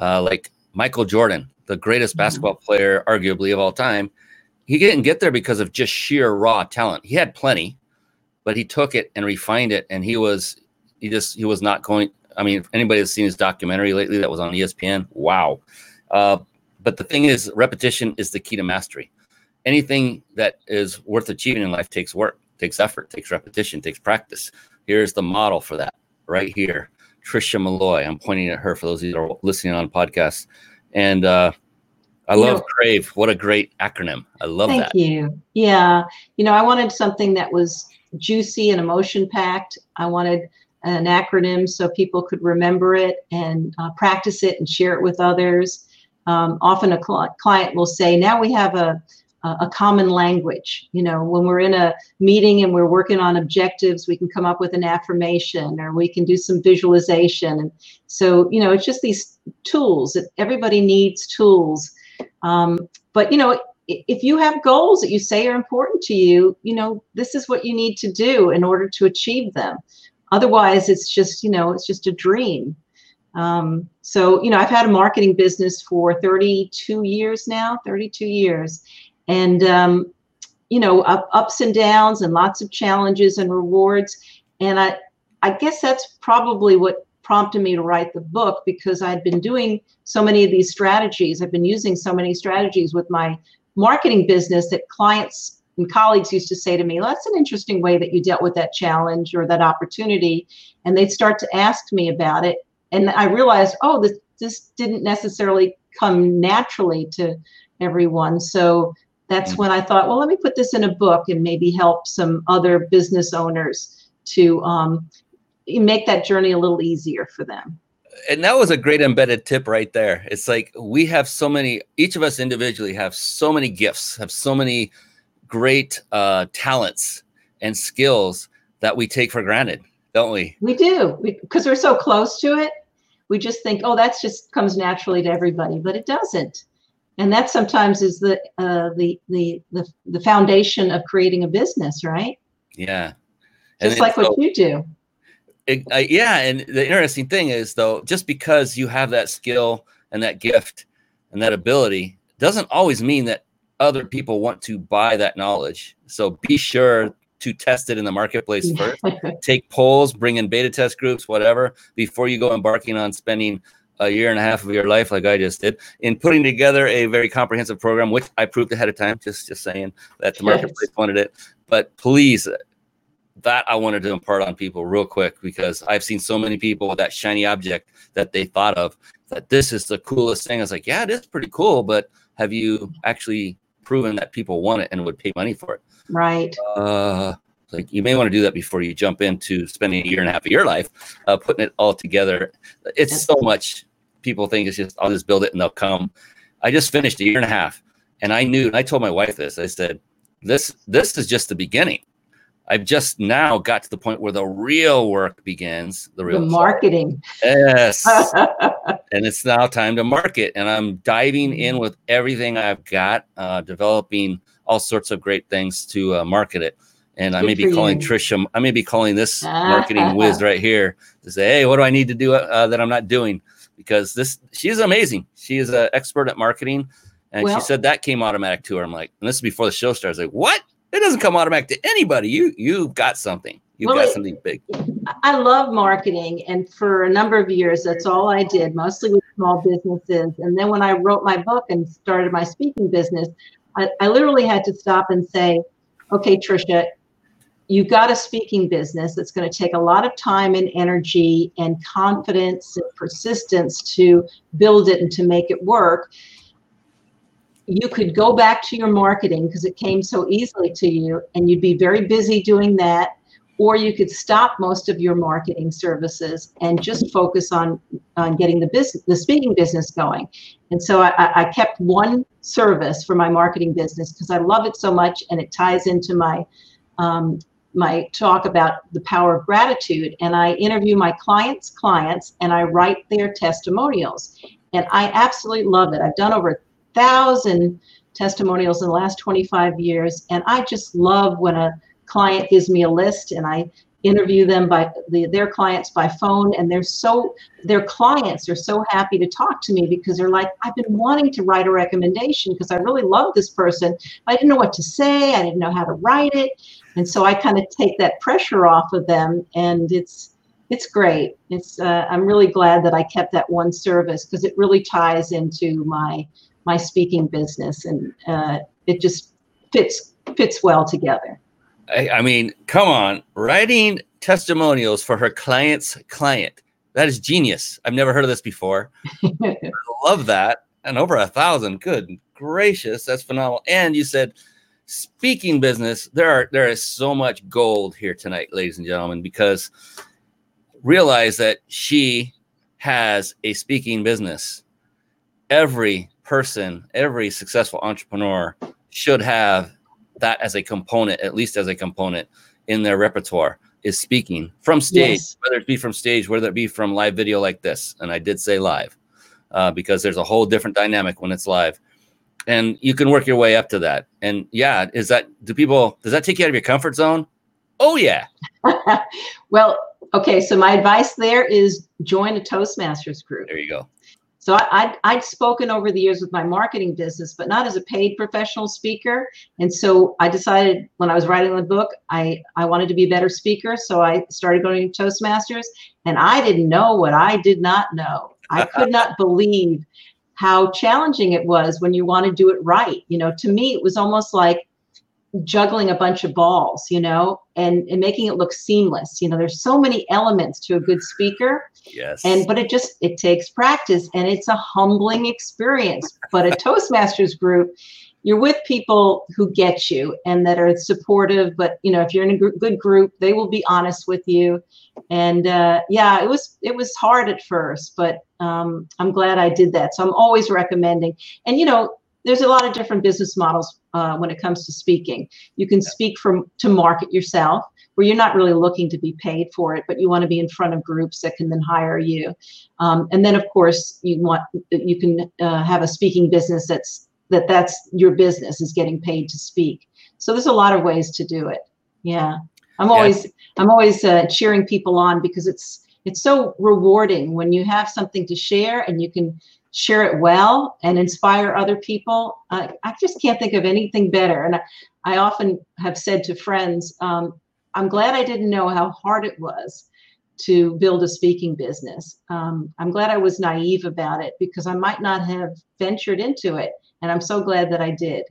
Speaker 1: uh, like michael jordan the greatest mm-hmm. basketball player arguably of all time he didn't get there because of just sheer raw talent he had plenty but he took it and refined it and he was he just he was not going i mean if anybody has seen his documentary lately that was on espn wow uh, but the thing is repetition is the key to mastery anything that is worth achieving in life takes work, takes effort, takes repetition, takes practice. Here's the model for that right here. Tricia Molloy. I'm pointing at her for those of you that are listening on podcasts. And uh, I love know, Crave. What a great acronym. I love
Speaker 3: thank
Speaker 1: that.
Speaker 3: Thank you. Yeah. You know, I wanted something that was juicy and emotion packed. I wanted an acronym so people could remember it and uh, practice it and share it with others. Um, often a cl- client will say, now we have a a common language. You know, when we're in a meeting and we're working on objectives, we can come up with an affirmation or we can do some visualization. And so, you know, it's just these tools that everybody needs tools. Um, but, you know, if you have goals that you say are important to you, you know, this is what you need to do in order to achieve them. Otherwise, it's just, you know, it's just a dream. Um, so, you know, I've had a marketing business for 32 years now, 32 years and um, you know up, ups and downs and lots of challenges and rewards and i i guess that's probably what prompted me to write the book because i'd been doing so many of these strategies i've been using so many strategies with my marketing business that clients and colleagues used to say to me well, that's an interesting way that you dealt with that challenge or that opportunity and they'd start to ask me about it and i realized oh this this didn't necessarily come naturally to everyone so that's mm-hmm. when I thought, well, let me put this in a book and maybe help some other business owners to um, make that journey a little easier for them.
Speaker 1: And that was a great embedded tip right there. It's like we have so many, each of us individually have so many gifts, have so many great uh, talents and skills that we take for granted, don't we?
Speaker 3: We do because we, we're so close to it. We just think, oh, that's just comes naturally to everybody, but it doesn't and that sometimes is the uh, the, the the the foundation of creating a business, right?
Speaker 1: Yeah,
Speaker 3: just like what you do.
Speaker 1: It, uh, yeah, and the interesting thing is though, just because you have that skill and that gift and that ability doesn't always mean that other people want to buy that knowledge. So be sure to test it in the marketplace first. *laughs* Take polls, bring in beta test groups, whatever, before you go embarking on spending a year and a half of your life, like I just did, in putting together a very comprehensive program, which I proved ahead of time. Just just saying that the marketplace yes. wanted it. But please, that I wanted to impart on people real quick because I've seen so many people with that shiny object that they thought of that this is the coolest thing. I was like, yeah, it is pretty cool, but have you actually proven that people want it and would pay money for it?
Speaker 3: Right.
Speaker 1: Uh, like you may want to do that before you jump into spending a year and a half of your life uh, putting it all together. It's so much. People think it's just I'll just build it and they'll come. I just finished a year and a half, and I knew. And I told my wife this. I said, "This this is just the beginning. I've just now got to the point where the real work begins. The real
Speaker 3: the marketing.
Speaker 1: Yes. *laughs* and it's now time to market. And I'm diving in with everything I've got, uh, developing all sorts of great things to uh, market it And I may be calling
Speaker 3: you.
Speaker 1: Tricia, I may be calling this marketing whiz *laughs* right here to say, hey, what do I need to do uh, that I'm not doing? Because this, she's amazing. She is an expert at marketing. And
Speaker 3: Well-
Speaker 1: she said that came automatic to her. I'm like, and this is before the show starts. Like, what? It doesn't come automatic to anybody. You, you've got something. You've
Speaker 3: Well,
Speaker 1: got something big.
Speaker 3: I love marketing, and for a number of years, that's all I did, mostly with small businesses. And then when I wrote my book and started my speaking business, I, I literally had to stop and say, okay, Tricia, you've got a speaking business that's going to take a lot of time and energy and confidence and persistence to build it and to make it work. You could go back to your marketing because it came so easily to you, and you'd be very busy doing that or you could stop most of your marketing services and just focus on on getting the business the speaking business going. And so i, I- kept one service for my marketing business because i love it so much and it ties into my um, my talk about the power of gratitude. And i interview my clients clients and i write their testimonials. And i absolutely love it. I've done over thousand testimonials in the last 25 years and i just love when a client gives me a list and I interview them by the, their clients by phone and they're so their clients are so happy to talk to me because they're like I've been wanting to write a recommendation because I really love this person I didn't know what to say I didn't know how to write it. And so I kind of take that pressure off of them and it's it's great. It's uh, I'm really glad that I kept that one service because it really ties into my my speaking business and uh, it just fits fits well together
Speaker 1: I, I mean, come on, writing testimonials for her client's client. That is genius. I've never heard of this before. *laughs* I love that. And over a thousand. Good gracious, that's phenomenal. And you said speaking business, there are there is so much gold here tonight, ladies and gentlemen, because realize that she has a speaking business. Every person, every successful entrepreneur should have that as a component, at least as a component in their repertoire, is speaking from stage,
Speaker 3: Yes.
Speaker 1: whether it be from stage, whether it be from live video like this. And I did say live uh, because there's a whole different dynamic when it's live. And you can work your way up to that. And yeah, is that, do people, does that take you out of your comfort zone? Oh, yeah. *laughs*
Speaker 3: well, okay. So my advice there is join a Toastmasters group.
Speaker 1: There you go.
Speaker 3: So I, I'd, I'd spoken over the years with my marketing business, but not as a paid professional speaker. And so I decided when I was writing the book, I, I wanted to be a better speaker. So I started going to Toastmasters and I didn't know what I did not know. I *laughs* could not believe how challenging it was when you want to do it right. You know, to me, it was almost like juggling a bunch of balls, you know, and, and making it look seamless. You know, there's so many elements to a good speaker.
Speaker 1: Yes.
Speaker 3: and but it just it takes practice and it's a humbling experience. But a *laughs* toastmasters group you're with people who get you and that are supportive but you know if you're in a gr- good group they will be honest with you. And uh, yeah it was it was hard at first but um, i'm glad i did that. So i'm always recommending. And you know there's a lot of different business models uh, when it comes to speaking you can speak from to market yourself where you're not really looking to be paid for it, but you want to be in front of groups that can then hire you. Um, and then, of course, you want you can uh, have a speaking business that's that that's your business is getting paid to speak. So there's a lot of ways to do it. Yeah, I'm always I'm always uh, cheering people on because it's it's so rewarding when you have something to share and you can share it well and inspire other people. Uh, I just can't think of anything better. And I, I often have said to friends. Um, I'm glad I didn't know how hard it was to build a speaking business. Um, I'm glad I was naive about it because I might not have ventured into it. And I'm so glad that I did.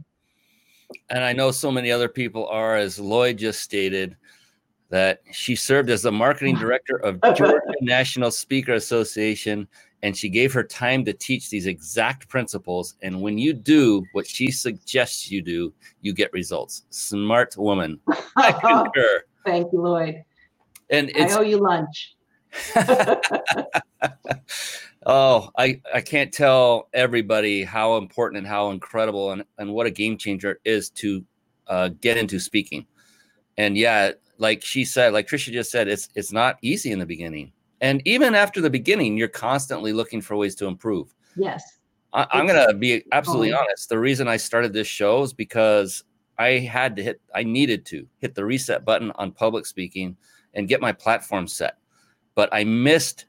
Speaker 1: and I know so many other people are, as Lloyd just stated, that she served as the marketing director of *laughs* Georgia National Speaker Association, and she gave her time to teach these exact principles. And when you do what she suggests you do, you get results. Smart woman. *laughs* I concur.
Speaker 3: Thank you, Lloyd.
Speaker 1: And
Speaker 3: I owe you lunch. *laughs*
Speaker 1: oh, I, I can't tell everybody how important and how incredible and, and what a game changer it is to uh, get into speaking. And yeah, like she said, like Tricia just said, it's it's not easy in the beginning. And even after the beginning, you're constantly looking for ways to improve.
Speaker 3: Yes.
Speaker 1: I, I'm gonna be absolutely
Speaker 3: hard.
Speaker 1: honest. The reason I started this show is because I had to hit, I needed to hit the reset button on public speaking and get my platform set. But I missed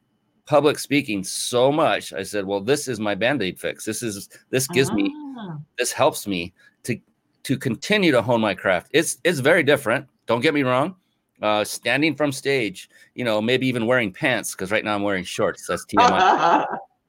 Speaker 1: public speaking so much. I said, well, this is my band-aid fix. This is this gives ah. me this helps me to to continue to hone my craft. It's it's very different. Don't get me wrong. Uh, standing from stage, you know, maybe even wearing pants because right now I'm wearing shorts. That's *laughs* TMI.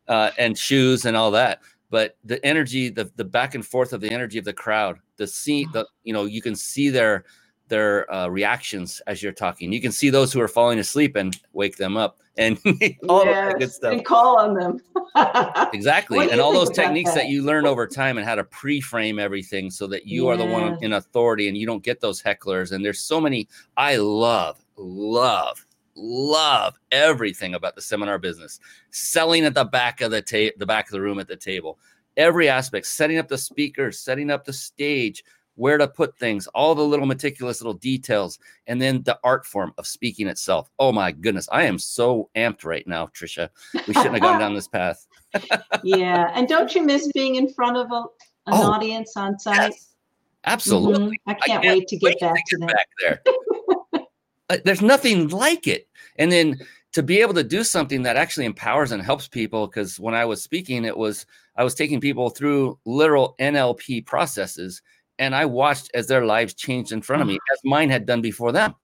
Speaker 1: uh, and shoes and all that but the energy the the back and forth of the energy of the crowd the see the you know you can see their their uh, reactions as you're talking you can see those who are falling asleep and wake them up and *laughs* all yes, that good stuff
Speaker 3: and call on them *laughs*
Speaker 1: exactly and all those techniques that? that? you learn over time and how to pre-frame everything so that you are the one in authority and you don't get those hecklers and there's so many i love love love everything about the seminar business. Selling at the back of the ta- the back of the room at the table. Every aspect, setting up the speakers, setting up the stage, where to put things, all the little meticulous little details, and then the art form of speaking itself. Oh my goodness, I am so amped right now, Tricia. We shouldn't have gone down this path. *laughs*
Speaker 3: yeah, and don't you miss being in front of a, an oh, audience on site?
Speaker 1: Yes, absolutely.
Speaker 3: Mm-hmm. I, can't I, can't wait to get wait back to, get
Speaker 1: back there. *laughs* Uh, there's nothing like it. And then to be able to do something that actually empowers and helps people, because when I was speaking, it was I was taking people through literal NLP processes, and I watched as their lives changed in front of me, as mine had done before them.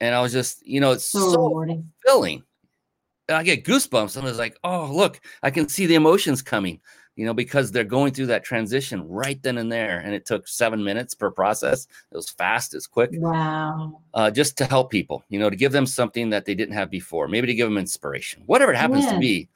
Speaker 1: And I was just, you know, it's so, so fulfilling. I get goosebumps, and I was like, oh, look, I can see the emotions coming you know, because they're going through that transition right then and there. And it took seven minutes per process. It was fast, it's quick.
Speaker 3: Wow.
Speaker 1: Uh, just to help people, you know, to give them something that they didn't have before, maybe to give them inspiration, whatever it happens to be.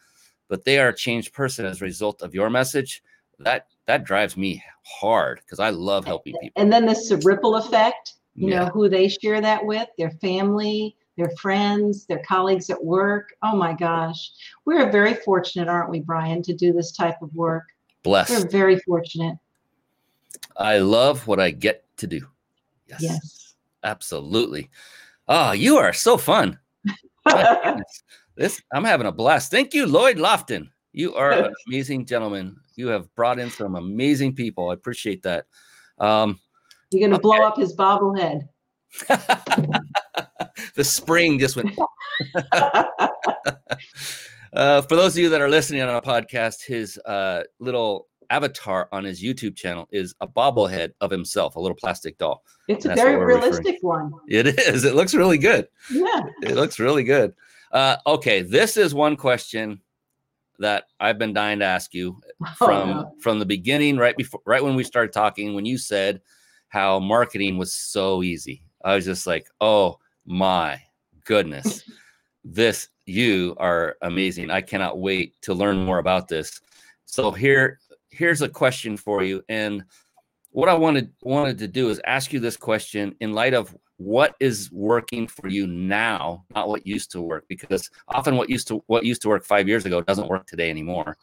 Speaker 1: But they are a changed person as a result of your message. That that drives me hard because I love helping people.
Speaker 3: And then this ripple effect, you yeah. know, who they share that with, their family, their friends, their colleagues at work. Oh my gosh. We're very fortunate, aren't we, Brian, to do this type of work?
Speaker 1: Blessed.
Speaker 3: We're very fortunate.
Speaker 1: I love what I get to do.
Speaker 3: Yes. Yes.
Speaker 1: Absolutely. Oh, you are so fun. *laughs* this I'm having a blast. Thank you, Lloyd Lofton. You are an *laughs* amazing gentleman. You have brought in some amazing people. I appreciate that. Um,
Speaker 3: You're going to okay. blow up his bobblehead. *laughs*
Speaker 1: the spring just went. *laughs* uh, for those of you that are listening on a podcast, his uh, little avatar on his YouTube channel is a bobblehead of himself, a little plastic doll.
Speaker 3: It's a very realistic one.
Speaker 1: It is. It looks really good.
Speaker 3: Yeah.
Speaker 1: It looks really good. Uh, okay, this is one question that I've been dying to ask you *laughs* oh, from no. from the beginning, right before, right when we started talking, when you said how marketing was so easy. I was just like, oh, my goodness, *laughs* this you are amazing. I cannot wait to learn more about this. So here, here's a question for you. And what I wanted wanted to do is ask you this question in light of what is working for you now, not what used to work, because often what used to what used to work five years ago doesn't work today anymore.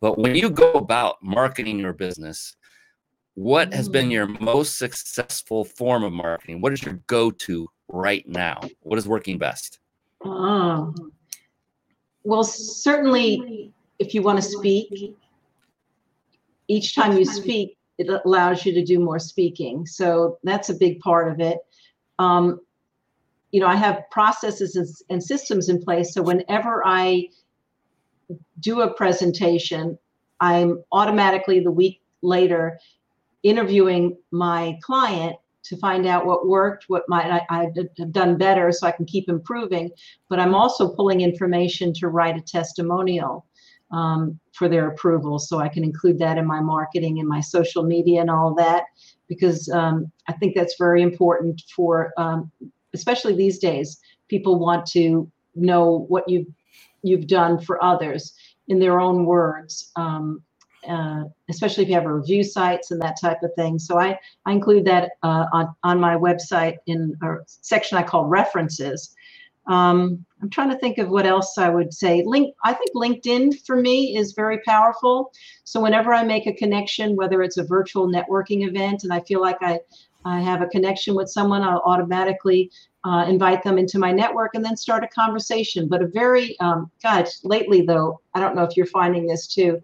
Speaker 1: But when you go about marketing your business, what has been mm. your most successful form of marketing? What is your go-to right now? What is working best?
Speaker 3: Oh. Well, certainly, if you want to speak, each time you speak, it allows you to do more speaking. So that's a big part of it. Um, you know, I have processes and systems in place. So whenever I do a presentation, I'm automatically the week later interviewing my client to find out what worked, what might I have done better so I can keep improving. But I'm also pulling information to write a testimonial um, for their approval so I can include that in my marketing and my social media and all that because um, I think that's very important for, um, especially these days, people want to know what you've, you've done for others in their own words. Um, uh, especially if you have a review sites and that type of thing. So I, I include that uh, on, on my website in a section I call references. Um, I'm trying to think of what else I would say. Link, I think LinkedIn for me is very powerful. So whenever I make a connection, whether it's a virtual networking event and I feel like I, I have a connection with someone, I'll automatically uh, invite them into my network and then start a conversation. But a very, um, lately though, I don't know if you're finding this too,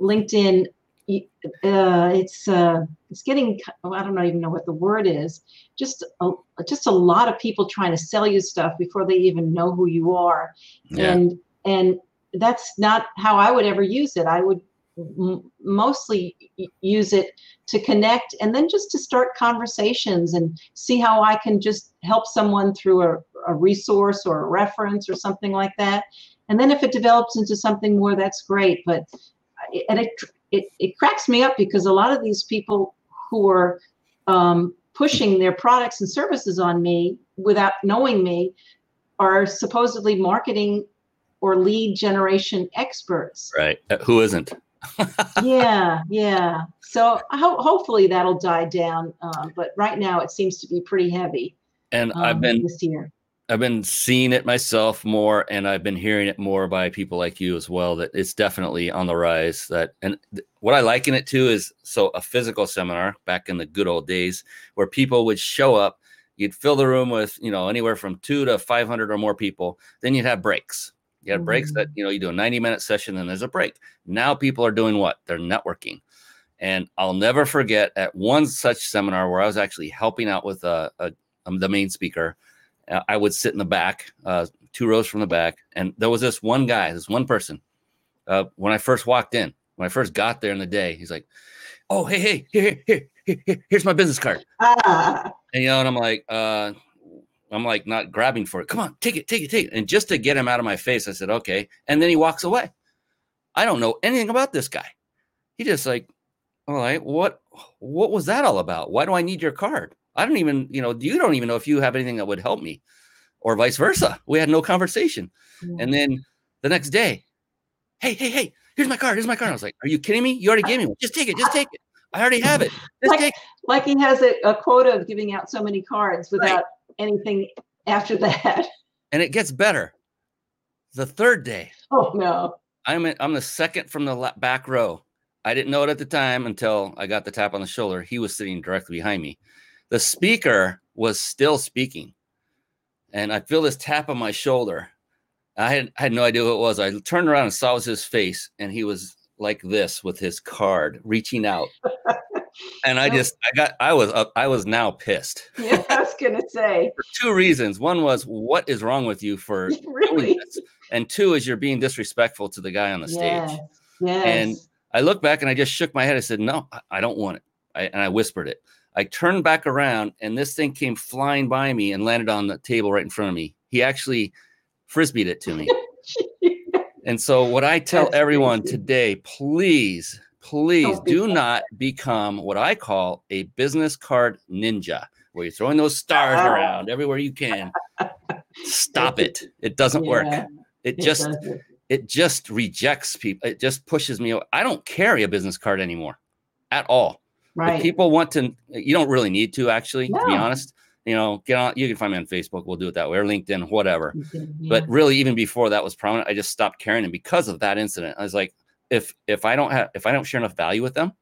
Speaker 3: LinkedIn uh, it's uh, it's getting oh, I don't even know what the word is. Just a, just a lot of people trying to sell you stuff before they even know who you are,
Speaker 1: Yeah.
Speaker 3: and and that's not how I would ever use it. I would m- mostly use it to connect and then just to start conversations and see how I can just help someone through a, a resource or a reference or something like that. And then if it develops into something more, that's great. But and it it, it cracks me up because a lot of these people who are um, pushing their products and services on me without knowing me are supposedly marketing or lead generation experts.
Speaker 1: Right. Uh, Who isn't? *laughs*
Speaker 3: yeah, yeah. So ho- hopefully that'll die down. Uh, but right now it seems to be pretty heavy
Speaker 1: And
Speaker 3: um,
Speaker 1: I've been
Speaker 3: this year.
Speaker 1: I've been seeing it myself more, and I've been hearing it more by people like you as well. That it's definitely on the rise. That and th- what I liken it to is so a physical seminar back in the good old days where people would show up. You'd fill the room with you know anywhere from two to five hundred or more people. Then you'd have breaks. You had breaks that you know you do a ninety minute session, then there's a break. Now people are doing what? They're networking. And I'll never forget at one such seminar where I was actually helping out with a, a, um, the main speaker. Uh, I would sit in the back, uh, two rows from the back, and there was this one guy, this one person. Uh, when I first walked in, when I first got there in the day, he's like, "Oh, hey, hey, here, here, here, here, here here's my business card."
Speaker 3: Ah,
Speaker 1: And you know, and I'm like, uh, I'm like not grabbing for it. Come on, take it, take it, take it. And just to get him out of my face, I said, "Okay." And then he walks away. I don't know anything about this guy. He just like, all right, what, what was that all about? Why do I need your card? I don't even, you know, you don't even know if you have anything that would help me, or vice versa. We had no conversation. And then the next day, hey, hey, hey, here's my card. Here's my card. I was like, are you kidding me? You already gave me one. Just take it. Just take it. I already have it. Just
Speaker 3: Like-
Speaker 1: take
Speaker 3: like he has a, a quota of giving out so many cards without anything after *laughs* that.
Speaker 1: And it gets better. The third day,
Speaker 3: Oh no.
Speaker 1: I'm in, I'm the second from the back row. I didn't know it at the time until I got the tap on the shoulder. He was sitting directly behind me. The speaker was still speaking, and I feel this tap on my shoulder. I had, I had no idea who it was. I turned around and saw it was his face, and he was like this with his card, reaching out. *laughs* And I just, I got, I was up, I was now pissed *laughs*
Speaker 3: Yeah, I was gonna say. *laughs*
Speaker 1: for two reasons. One was, what is wrong with you for doing
Speaker 3: Really?
Speaker 1: this? And two is you're being disrespectful to the guy on the stage.
Speaker 3: Yes. Yes.
Speaker 1: And I looked back and I just shook my head. I said, "No, I- I don't want it." I, and I whispered it. I turned back around, and this thing came flying by me and landed on the table right in front of me. He actually frisbeed it to me. *laughs* and so, what I tell
Speaker 3: That's
Speaker 1: everyone
Speaker 3: crazy.
Speaker 1: today, please, please do not become what I call a business card ninja, where you're throwing those stars
Speaker 3: Ah.
Speaker 1: around everywhere you can. Stop it. It doesn't work. It
Speaker 3: it
Speaker 1: just
Speaker 3: doesn't.
Speaker 1: it just rejects people. It just pushes me. I don't carry a business card anymore at all.
Speaker 3: Right.
Speaker 1: people want to, you don't really need to actually, to be honest. You know, get on, you can find me on Facebook. We'll do it that way or LinkedIn, whatever.
Speaker 3: Yeah.
Speaker 1: But really, even before that was prominent, I just stopped caring, and because of that incident. I was like, if, if I don't have, if I don't share enough value with them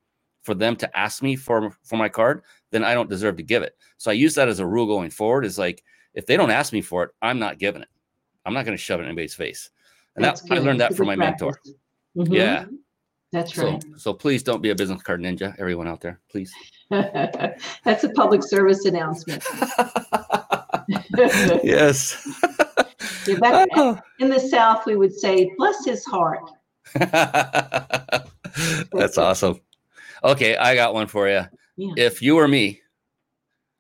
Speaker 1: for them to ask me for, for my card, then I don't deserve to give it. So I use that as a rule going forward is like, if they don't ask me for it, I'm not giving it. I'm not going to shove it in anybody's face. And
Speaker 3: That's
Speaker 1: that, I learned that from my mentor.
Speaker 3: practice. Mhm.
Speaker 1: Yeah.
Speaker 3: That's
Speaker 1: So,
Speaker 3: right.
Speaker 1: so please don't be a business card ninja, everyone out there, please. *laughs*
Speaker 3: That's a public service announcement. *laughs* *laughs*
Speaker 1: yes.
Speaker 3: Yeah, back ah. in the South, we would say, bless his heart.
Speaker 1: That's awesome. Okay, I got one for you.
Speaker 3: Yeah.
Speaker 1: If you were me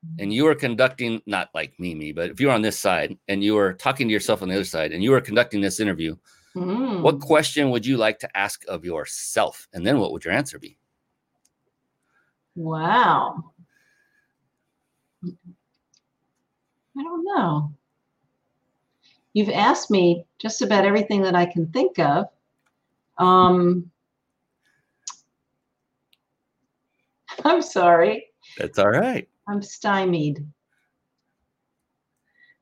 Speaker 1: mm-hmm. and you were conducting, not like me, me, but if you were on this side and you were talking to yourself on the other side and you were conducting this interview,
Speaker 3: Mm.
Speaker 1: what question would you like to ask of yourself? And then what would your answer be?
Speaker 3: Wow. I don't know. You've asked me just about everything that I can think of. Um, *laughs* I'm sorry.
Speaker 1: That's all right.
Speaker 3: I'm stymied.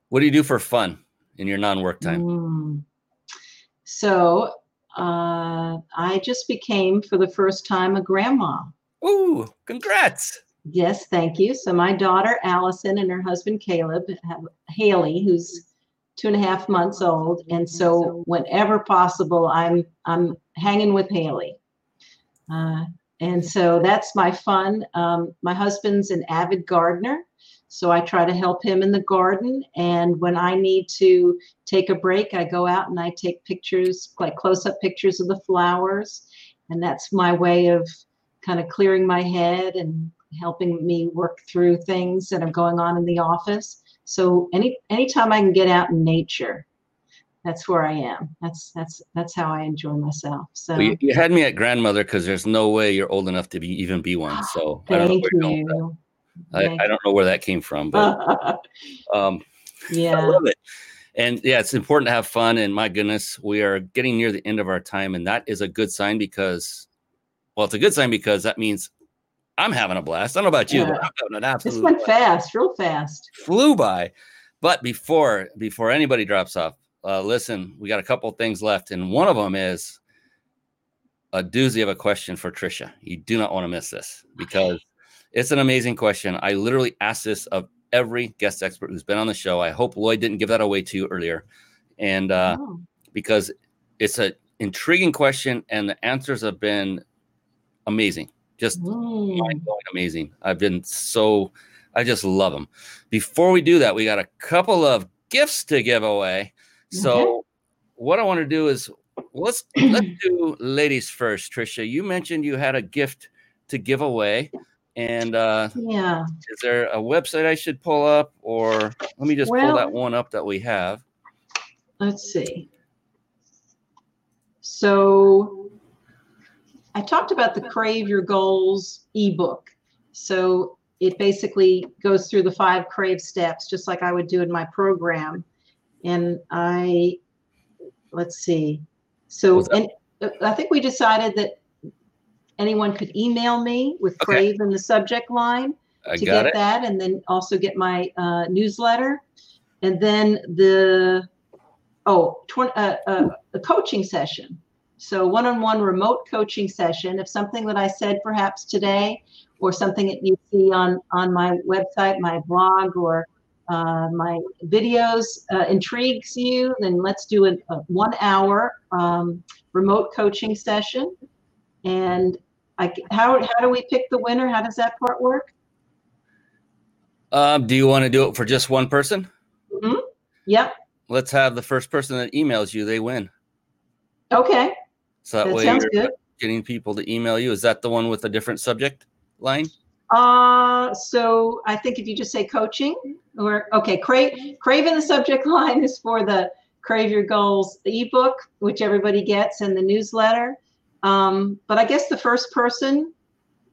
Speaker 1: What do you do for fun in your non work time?
Speaker 3: Mm. So uh, I just became, for the first time, a grandma.
Speaker 1: Ooh, congrats.
Speaker 3: Yes, thank you. So my daughter Allison and her husband Caleb have Haley, who's two and a half months old, and so whenever possible, I'm I'm hanging with Haley, uh, And so that's my fun. Um, my husband's an avid gardener. So I try to help him in the garden. And when I need to take a break, I go out and I take pictures, like close up pictures of the flowers. And that's my way of kind of clearing my head and helping me work through things that are going on in the office. So any anytime I can get out in nature, that's where I am. That's that's that's how I enjoy myself. So
Speaker 1: Well, you, you had me at grandmother because there's no way you're old enough to be even be one. So I don't know
Speaker 3: thank
Speaker 1: where you're going with that.
Speaker 3: you.
Speaker 1: I, I don't know where that came from, but *laughs* um,
Speaker 3: yeah, I
Speaker 1: love it. And yeah, it's important to have fun. And my goodness, we are getting near the end of our time, and that is a good sign because, well, it's a good sign because that means I'm having a blast. I don't know about you,
Speaker 3: Yeah.
Speaker 1: but I'm having an
Speaker 3: This
Speaker 1: absolute
Speaker 3: went
Speaker 1: blast.
Speaker 3: fast, real fast.
Speaker 1: flew by. But before before anybody drops off, uh, listen, we got a couple things left, and one of them is a doozy of a question for Tricia. You do not want to miss this because it's an amazing question. I literally asked this of every guest expert who's been on the show. I hope Lloyd didn't give that away to you earlier, and uh,
Speaker 3: Oh,
Speaker 1: because it's an intriguing question, and the answers have been amazing. Just
Speaker 3: mm.
Speaker 1: mind blowing amazing. I've been so I just love them. Before we do that, we got a couple of gifts to give away. So what I want to do is let's let's do ladies first. Tricia, you mentioned you had a gift to give away. And uh,
Speaker 3: Yeah.
Speaker 1: is there a website I should pull up, or let me just pull that one up that we have?
Speaker 3: Let's see. So I talked about the Crave Your Goals ebook. So it basically goes through the five crave steps, just like I would do in my program. And I, let's see. So and uh, I think we decided that anyone could email me with
Speaker 1: Okay.
Speaker 3: crave in the subject line
Speaker 1: I
Speaker 3: to get
Speaker 1: it.
Speaker 3: that and then also get my uh, newsletter and then the oh tw- uh, uh, a coaching session so one-on-one remote coaching session if something that i said perhaps today or something that you see on on my website my blog or uh, my videos uh, intrigues you then let's do a, a one hour um, remote coaching session and I, how, how do we pick the winner how does that part work
Speaker 1: Um, do you want to do it for just one person? Hmm.
Speaker 3: Yep.
Speaker 1: Let's have the first person that emails you, they win.
Speaker 3: Okay.
Speaker 1: So that,
Speaker 3: That
Speaker 1: way
Speaker 3: sounds
Speaker 1: you're
Speaker 3: good.
Speaker 1: getting people to email you. Is that the one with a different subject line?
Speaker 3: Uh, so I think if you just say coaching or, okay, crave, crave in the subject *laughs* line is for the Crave Your Goals ebook, which everybody gets in the newsletter. Um, but I guess the first person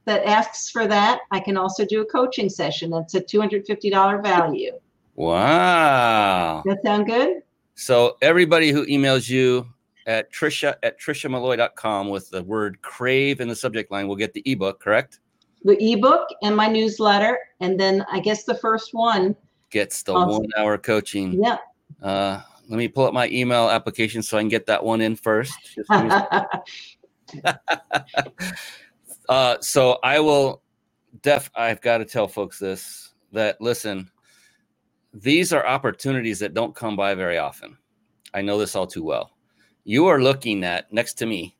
Speaker 3: that asks for that, I can also do a coaching session. That's a $250 value.
Speaker 1: Wow.
Speaker 3: That sound good?
Speaker 1: So everybody who emails you at Tricia at triciamolloy.com with the word crave in the subject line will get the ebook, correct?
Speaker 3: The ebook and my newsletter. And then I guess the first one,
Speaker 1: Gets the
Speaker 3: Awesome.
Speaker 1: one hour coaching.
Speaker 3: yeah.
Speaker 1: Uh, let me pull up my email application so I can get that one in first. *laughs* Just give me Uh, so I will def I've got to tell folks this that listen, these are opportunities that don't come by very often. I know this all too well. You are looking at next to me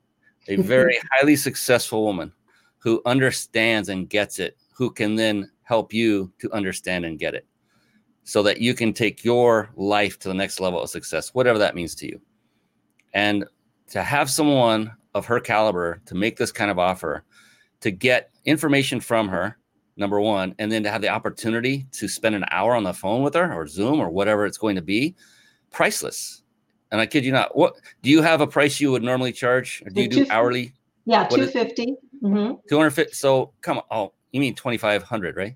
Speaker 1: a *laughs* very highly successful woman who understands and gets it, who can then help you to understand and get it so that you can take your life to the next level of success, whatever that means to you. And to have someone of her caliber to make this kind of offer, to get information from her, number one, and then to have the opportunity to spend an hour on the phone with her or Zoom or whatever it's going to be, priceless. And I kid you not. What do you have a price you would normally charge? Or do you do hourly?
Speaker 3: yeah,
Speaker 1: What is-
Speaker 3: 250. hmm
Speaker 1: 250. So come on. Oh, you mean 2,500, right?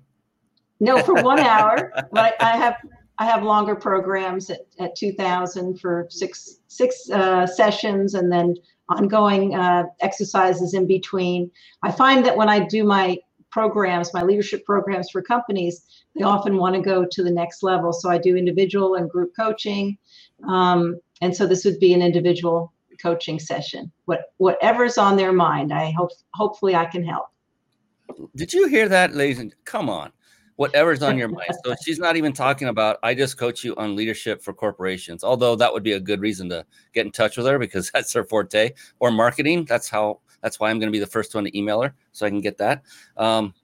Speaker 3: No, for one *laughs* hour, but I have, I have longer programs at, at two thousand for six, six, uh, sessions and then ongoing, uh, exercises in between. I find that when I do my programs, my leadership programs for companies, they often want to go to the next level. So I do individual and group coaching. Um, and so this would be an individual coaching session. What, whatever's on their mind, I hope, hopefully I can help.
Speaker 1: Did you hear that, ladies? And come on, whatever's on your mind. So *laughs* she's not even talking about. I just coach you on leadership for corporations. Although that would be a good reason to get in touch with her because *laughs* that's her forte. Or marketing. That's how. That's why I'm going to be the first one to email her so I can get that. Um,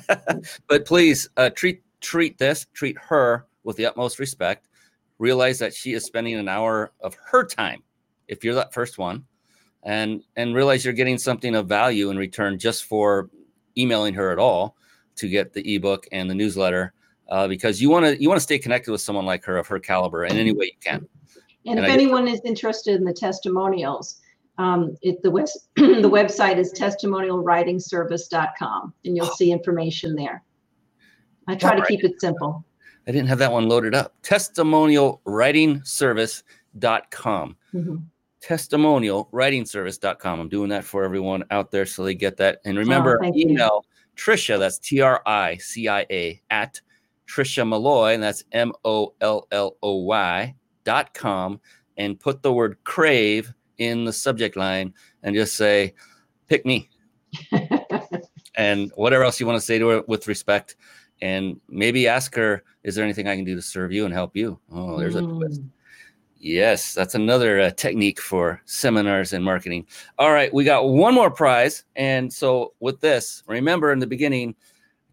Speaker 1: *laughs* but please uh, treat treat this, treat her with the utmost respect. Realize that she is spending an hour of her time. If you're that first one, and and realize you're getting something of value in return just for emailing her at all to get the ebook and the newsletter uh, because you want to you want to stay connected with someone like her of her caliber in any way you can.
Speaker 3: And, and if I anyone is interested in the testimonials, um, it, the, web, *clears throat* the website is testimonialwritingservice.com and you'll see information there. I try to keep it simple.
Speaker 1: I didn't have that one loaded up. Testimonialwritingservice.com. Mm-hmm. Testimonialwritingservice.com. I'm doing that for everyone out there so they get that. And remember, oh, email Tricia, that's T R I C I A, at Tricia Molloy, and that's M O L L O Y dot com, and put the word crave in the subject line and just say, pick me. *laughs* and whatever else you want to say to her with respect. And maybe ask her, is there anything I can do to serve you and help you? Oh, there's mm. a twist. Yes, that's another uh, technique for seminars and marketing. All right, we got one more prize. And so, with this, remember in the beginning,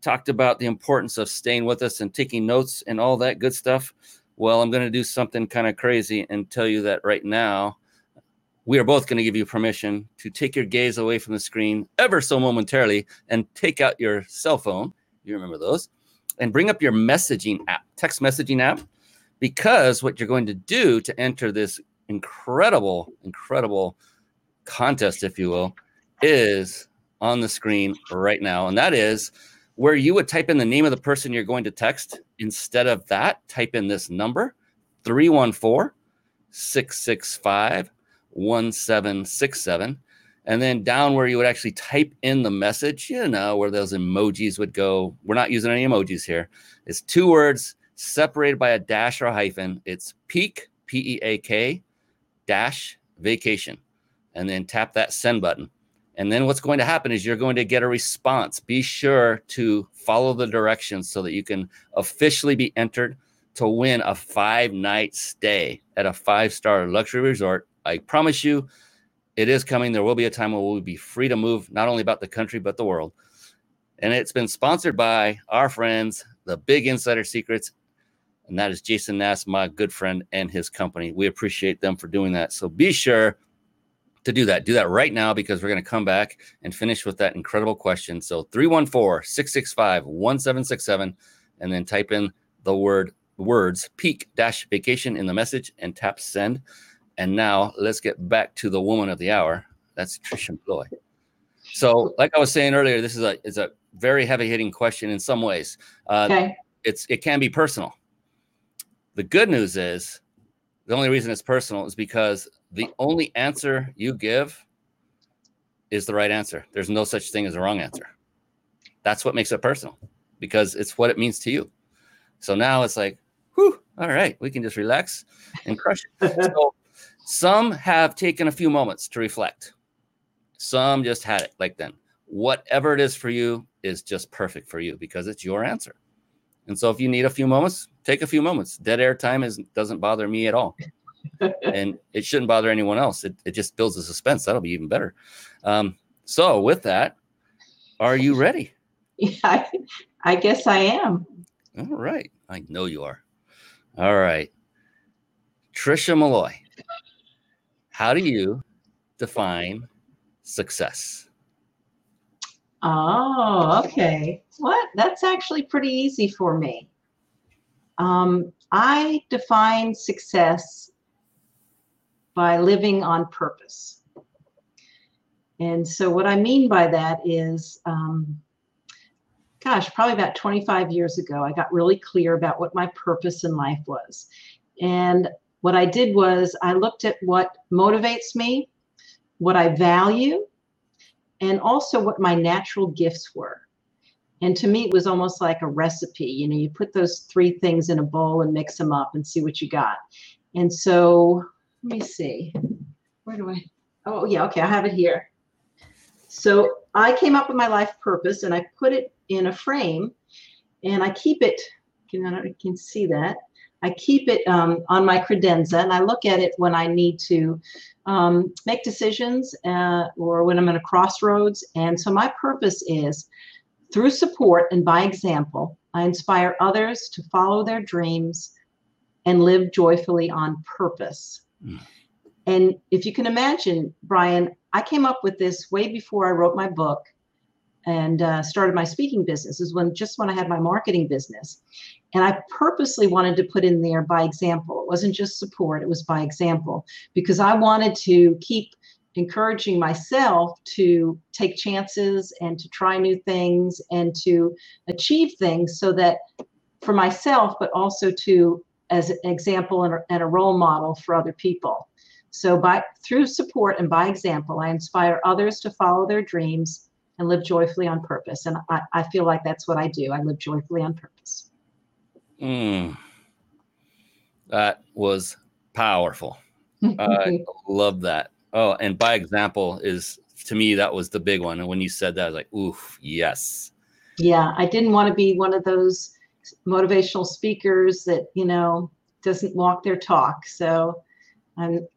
Speaker 1: talked about the importance of staying with us and taking notes and all that good stuff. Well, I'm going to do something kind of crazy and tell you that right now, we are both going to give you permission to take your gaze away from the screen ever so momentarily and take out your cell phone. You remember those? And bring up your messaging app, text messaging app, because what you're going to do to enter this incredible, incredible contest, if you will, is on the screen right now. And that is where you would type in the name of the person you're going to text. Instead of that, type in this number 314 665 1767. And then down where you would actually type in the message, you know, where those emojis would go. We're not using any emojis here. It's two words separated by a dash or a hyphen. It's peak, P E A K, dash vacation. And then tap that send button. And then what's going to happen is you're going to get a response. Be sure to follow the directions so that you can officially be entered to win a five night stay at a five star luxury resort. I promise you, it is coming. There will be a time where we'll be free to move not only about the country, but the world. And it's been sponsored by our friends, the Big Insider Secrets. And that is Jason Nass, my good friend, and his company. We appreciate them for doing that. So be sure to do that. Do that right now because we're going to come back and finish with that incredible question. So 314 665 1767, and then type in the word words peak dash vacation in the message and tap send. And now let's get back to the woman of the hour. That's Tricia Molloy. So, like I was saying earlier, this is a is a very heavy hitting question in some ways. Uh, okay. It's it can be personal. The good news is the only reason it's personal is because the only answer you give is the right answer. There's no such thing as a wrong answer. That's what makes it personal because it's what it means to you. So now it's like, whew, all right, we can just relax and crush it. *laughs* so some have taken a few moments to reflect. Some just had it like then. Whatever it is for you is just perfect for you because it's your answer. And so if you need a few moments, take a few moments. Dead air time is doesn't bother me at all *laughs* and it shouldn't bother anyone else. It, it just builds the suspense. That'll be even better. Um, so, with that, are you ready? *laughs*
Speaker 3: Yeah, I, I guess I am.
Speaker 1: All right. I know you are. All right. Tricia Molloy, how do you define success?
Speaker 3: Oh, okay. What? That's actually pretty easy for me. Um, I define success by living on purpose. And so, what I mean by that is, um, gosh, probably about 25 years ago, I got really clear about what my purpose in life was. And what I did was, I looked at what motivates me, what I value, and also what my natural gifts were. And to me, it was almost like a recipe. You know, you put those three things in a bowl and mix them up and see what you got. And so let me see. Where do I? Oh, yeah, okay, I have it here. So I came up with my life purpose and I put it in a frame and I keep it, know, you can see that. I keep it um, on my credenza and I look at it when I need to um, make decisions uh, or when I'm in a crossroads. And so my purpose is through support and by example, I inspire others to follow their dreams and live joyfully on purpose. Mm. And if you can imagine, Brian, I came up with this way before I wrote my book and uh, started my speaking business is when just when I had my marketing business. And I purposely wanted to put in there by example. It wasn't just support, it was by example because I wanted to keep encouraging myself to take chances and to try new things and to achieve things so that for myself, but also to as an example and a, and a role model for other people. So by through support and by example, I inspire others to follow their dreams and live joyfully on purpose. And I, I feel like that's what I do. I live joyfully on purpose.
Speaker 1: Mm. That was powerful. *laughs* I love that. Oh, and by example is to me that was the big one. And when you said that, I was like, oof, yes.
Speaker 3: Yeah, I didn't want to be one of those motivational speakers that you know doesn't walk their talk. So I'm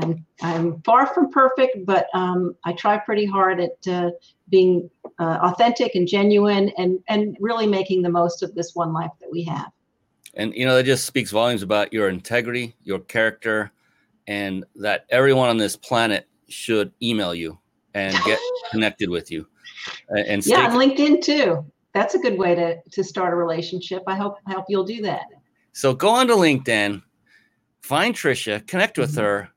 Speaker 3: I'm I'm far from perfect, but um, I try pretty hard at uh, being uh, authentic and genuine, and and really making the most of this one life that we have.
Speaker 1: And you know that just speaks volumes about your integrity, your character, and that everyone on this planet should email you and get *laughs* connected with you. And
Speaker 3: yeah, and LinkedIn too. That's a good way to to start a relationship. I hope I hope you'll do that.
Speaker 1: So go on to LinkedIn, find Tricia, connect with mm-hmm. her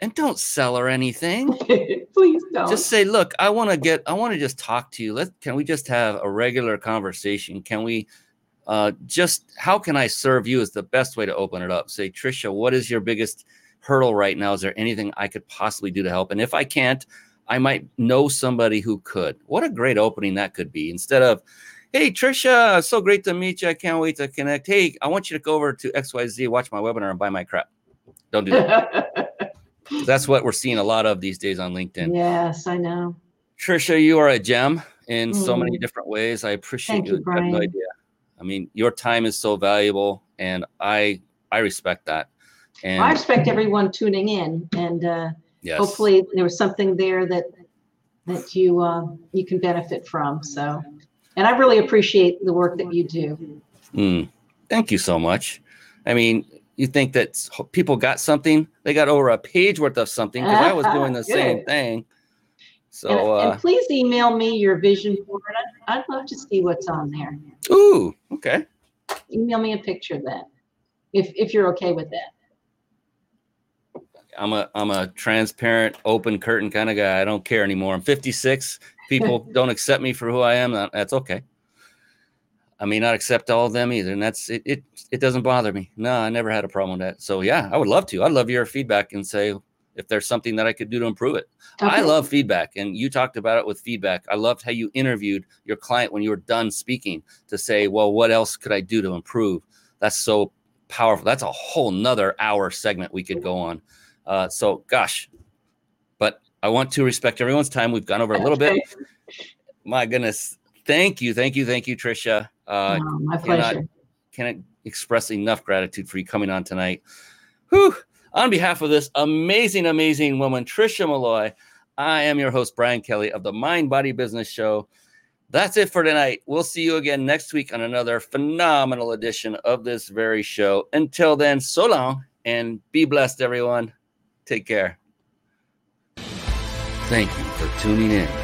Speaker 1: and don't sell her anything. *laughs*
Speaker 3: Please don't.
Speaker 1: Just say, look, I want to get, I want to just talk to you. Let can we just have a regular conversation? Can we uh, just how can I serve you is the best way to open it up. Say, Tricia, what is your biggest hurdle right now? Is there anything I could possibly do to help? And if I can't, I might know somebody who could. What a great opening that could be. Instead of, hey, Tricia, so great to meet you. I can't wait to connect. Hey, I want you to go over to XYZ, watch my webinar, and buy my crap. Don't do that. *laughs* That's what we're seeing a lot of these days on LinkedIn.
Speaker 3: Yes, I know.
Speaker 1: Tricia, you are a gem in mm. so many mm. different ways. I appreciate
Speaker 3: Thank you.
Speaker 1: you I have no idea. I mean, your time is so valuable, and I I respect that. And
Speaker 3: I respect everyone tuning in, and uh, yes. hopefully there was something there that that you uh, you can benefit from. So, and I really appreciate the work that you do.
Speaker 1: Mm. Thank you so much. I mean, you think that people got something? They got over a page worth of something because I was doing *laughs* the same thing. So,
Speaker 3: and, uh, and, please email me your vision board. I'd, I'd love to see what's on there.
Speaker 1: Ooh, okay.
Speaker 3: Email me a picture of that, if if you're okay with that.
Speaker 1: I'm a I'm a transparent, open curtain kind of guy. I don't care anymore. I'm 56. People *laughs* don't accept me for who I am. That's okay. I may not accept all of them either, and that's it. It it doesn't bother me. No, I never had a problem with that. So yeah, I would love to. I'd love your feedback and say if there's something that I could do to improve it. Okay. I love feedback, and you talked about it with feedback. I loved how you interviewed your client when you were done speaking to say, well, what else could I do to improve? That's so powerful. That's a whole nother hour segment we could go on. Uh, so gosh, but I want to respect everyone's time. We've gone over a little bit. My goodness. Thank you. Thank you. Thank you, Tricia.
Speaker 3: Uh, oh, my pleasure.
Speaker 1: Cannot express enough gratitude for you coming on tonight. Whew. On behalf of this amazing, amazing woman, Tricia Molloy, I am your host, Brian Kelly of the Mind Body Business Show. That's it for tonight. We'll see you again next week on another phenomenal edition of this very show. Until then, so long and be blessed, everyone. Take care. Thank you for tuning in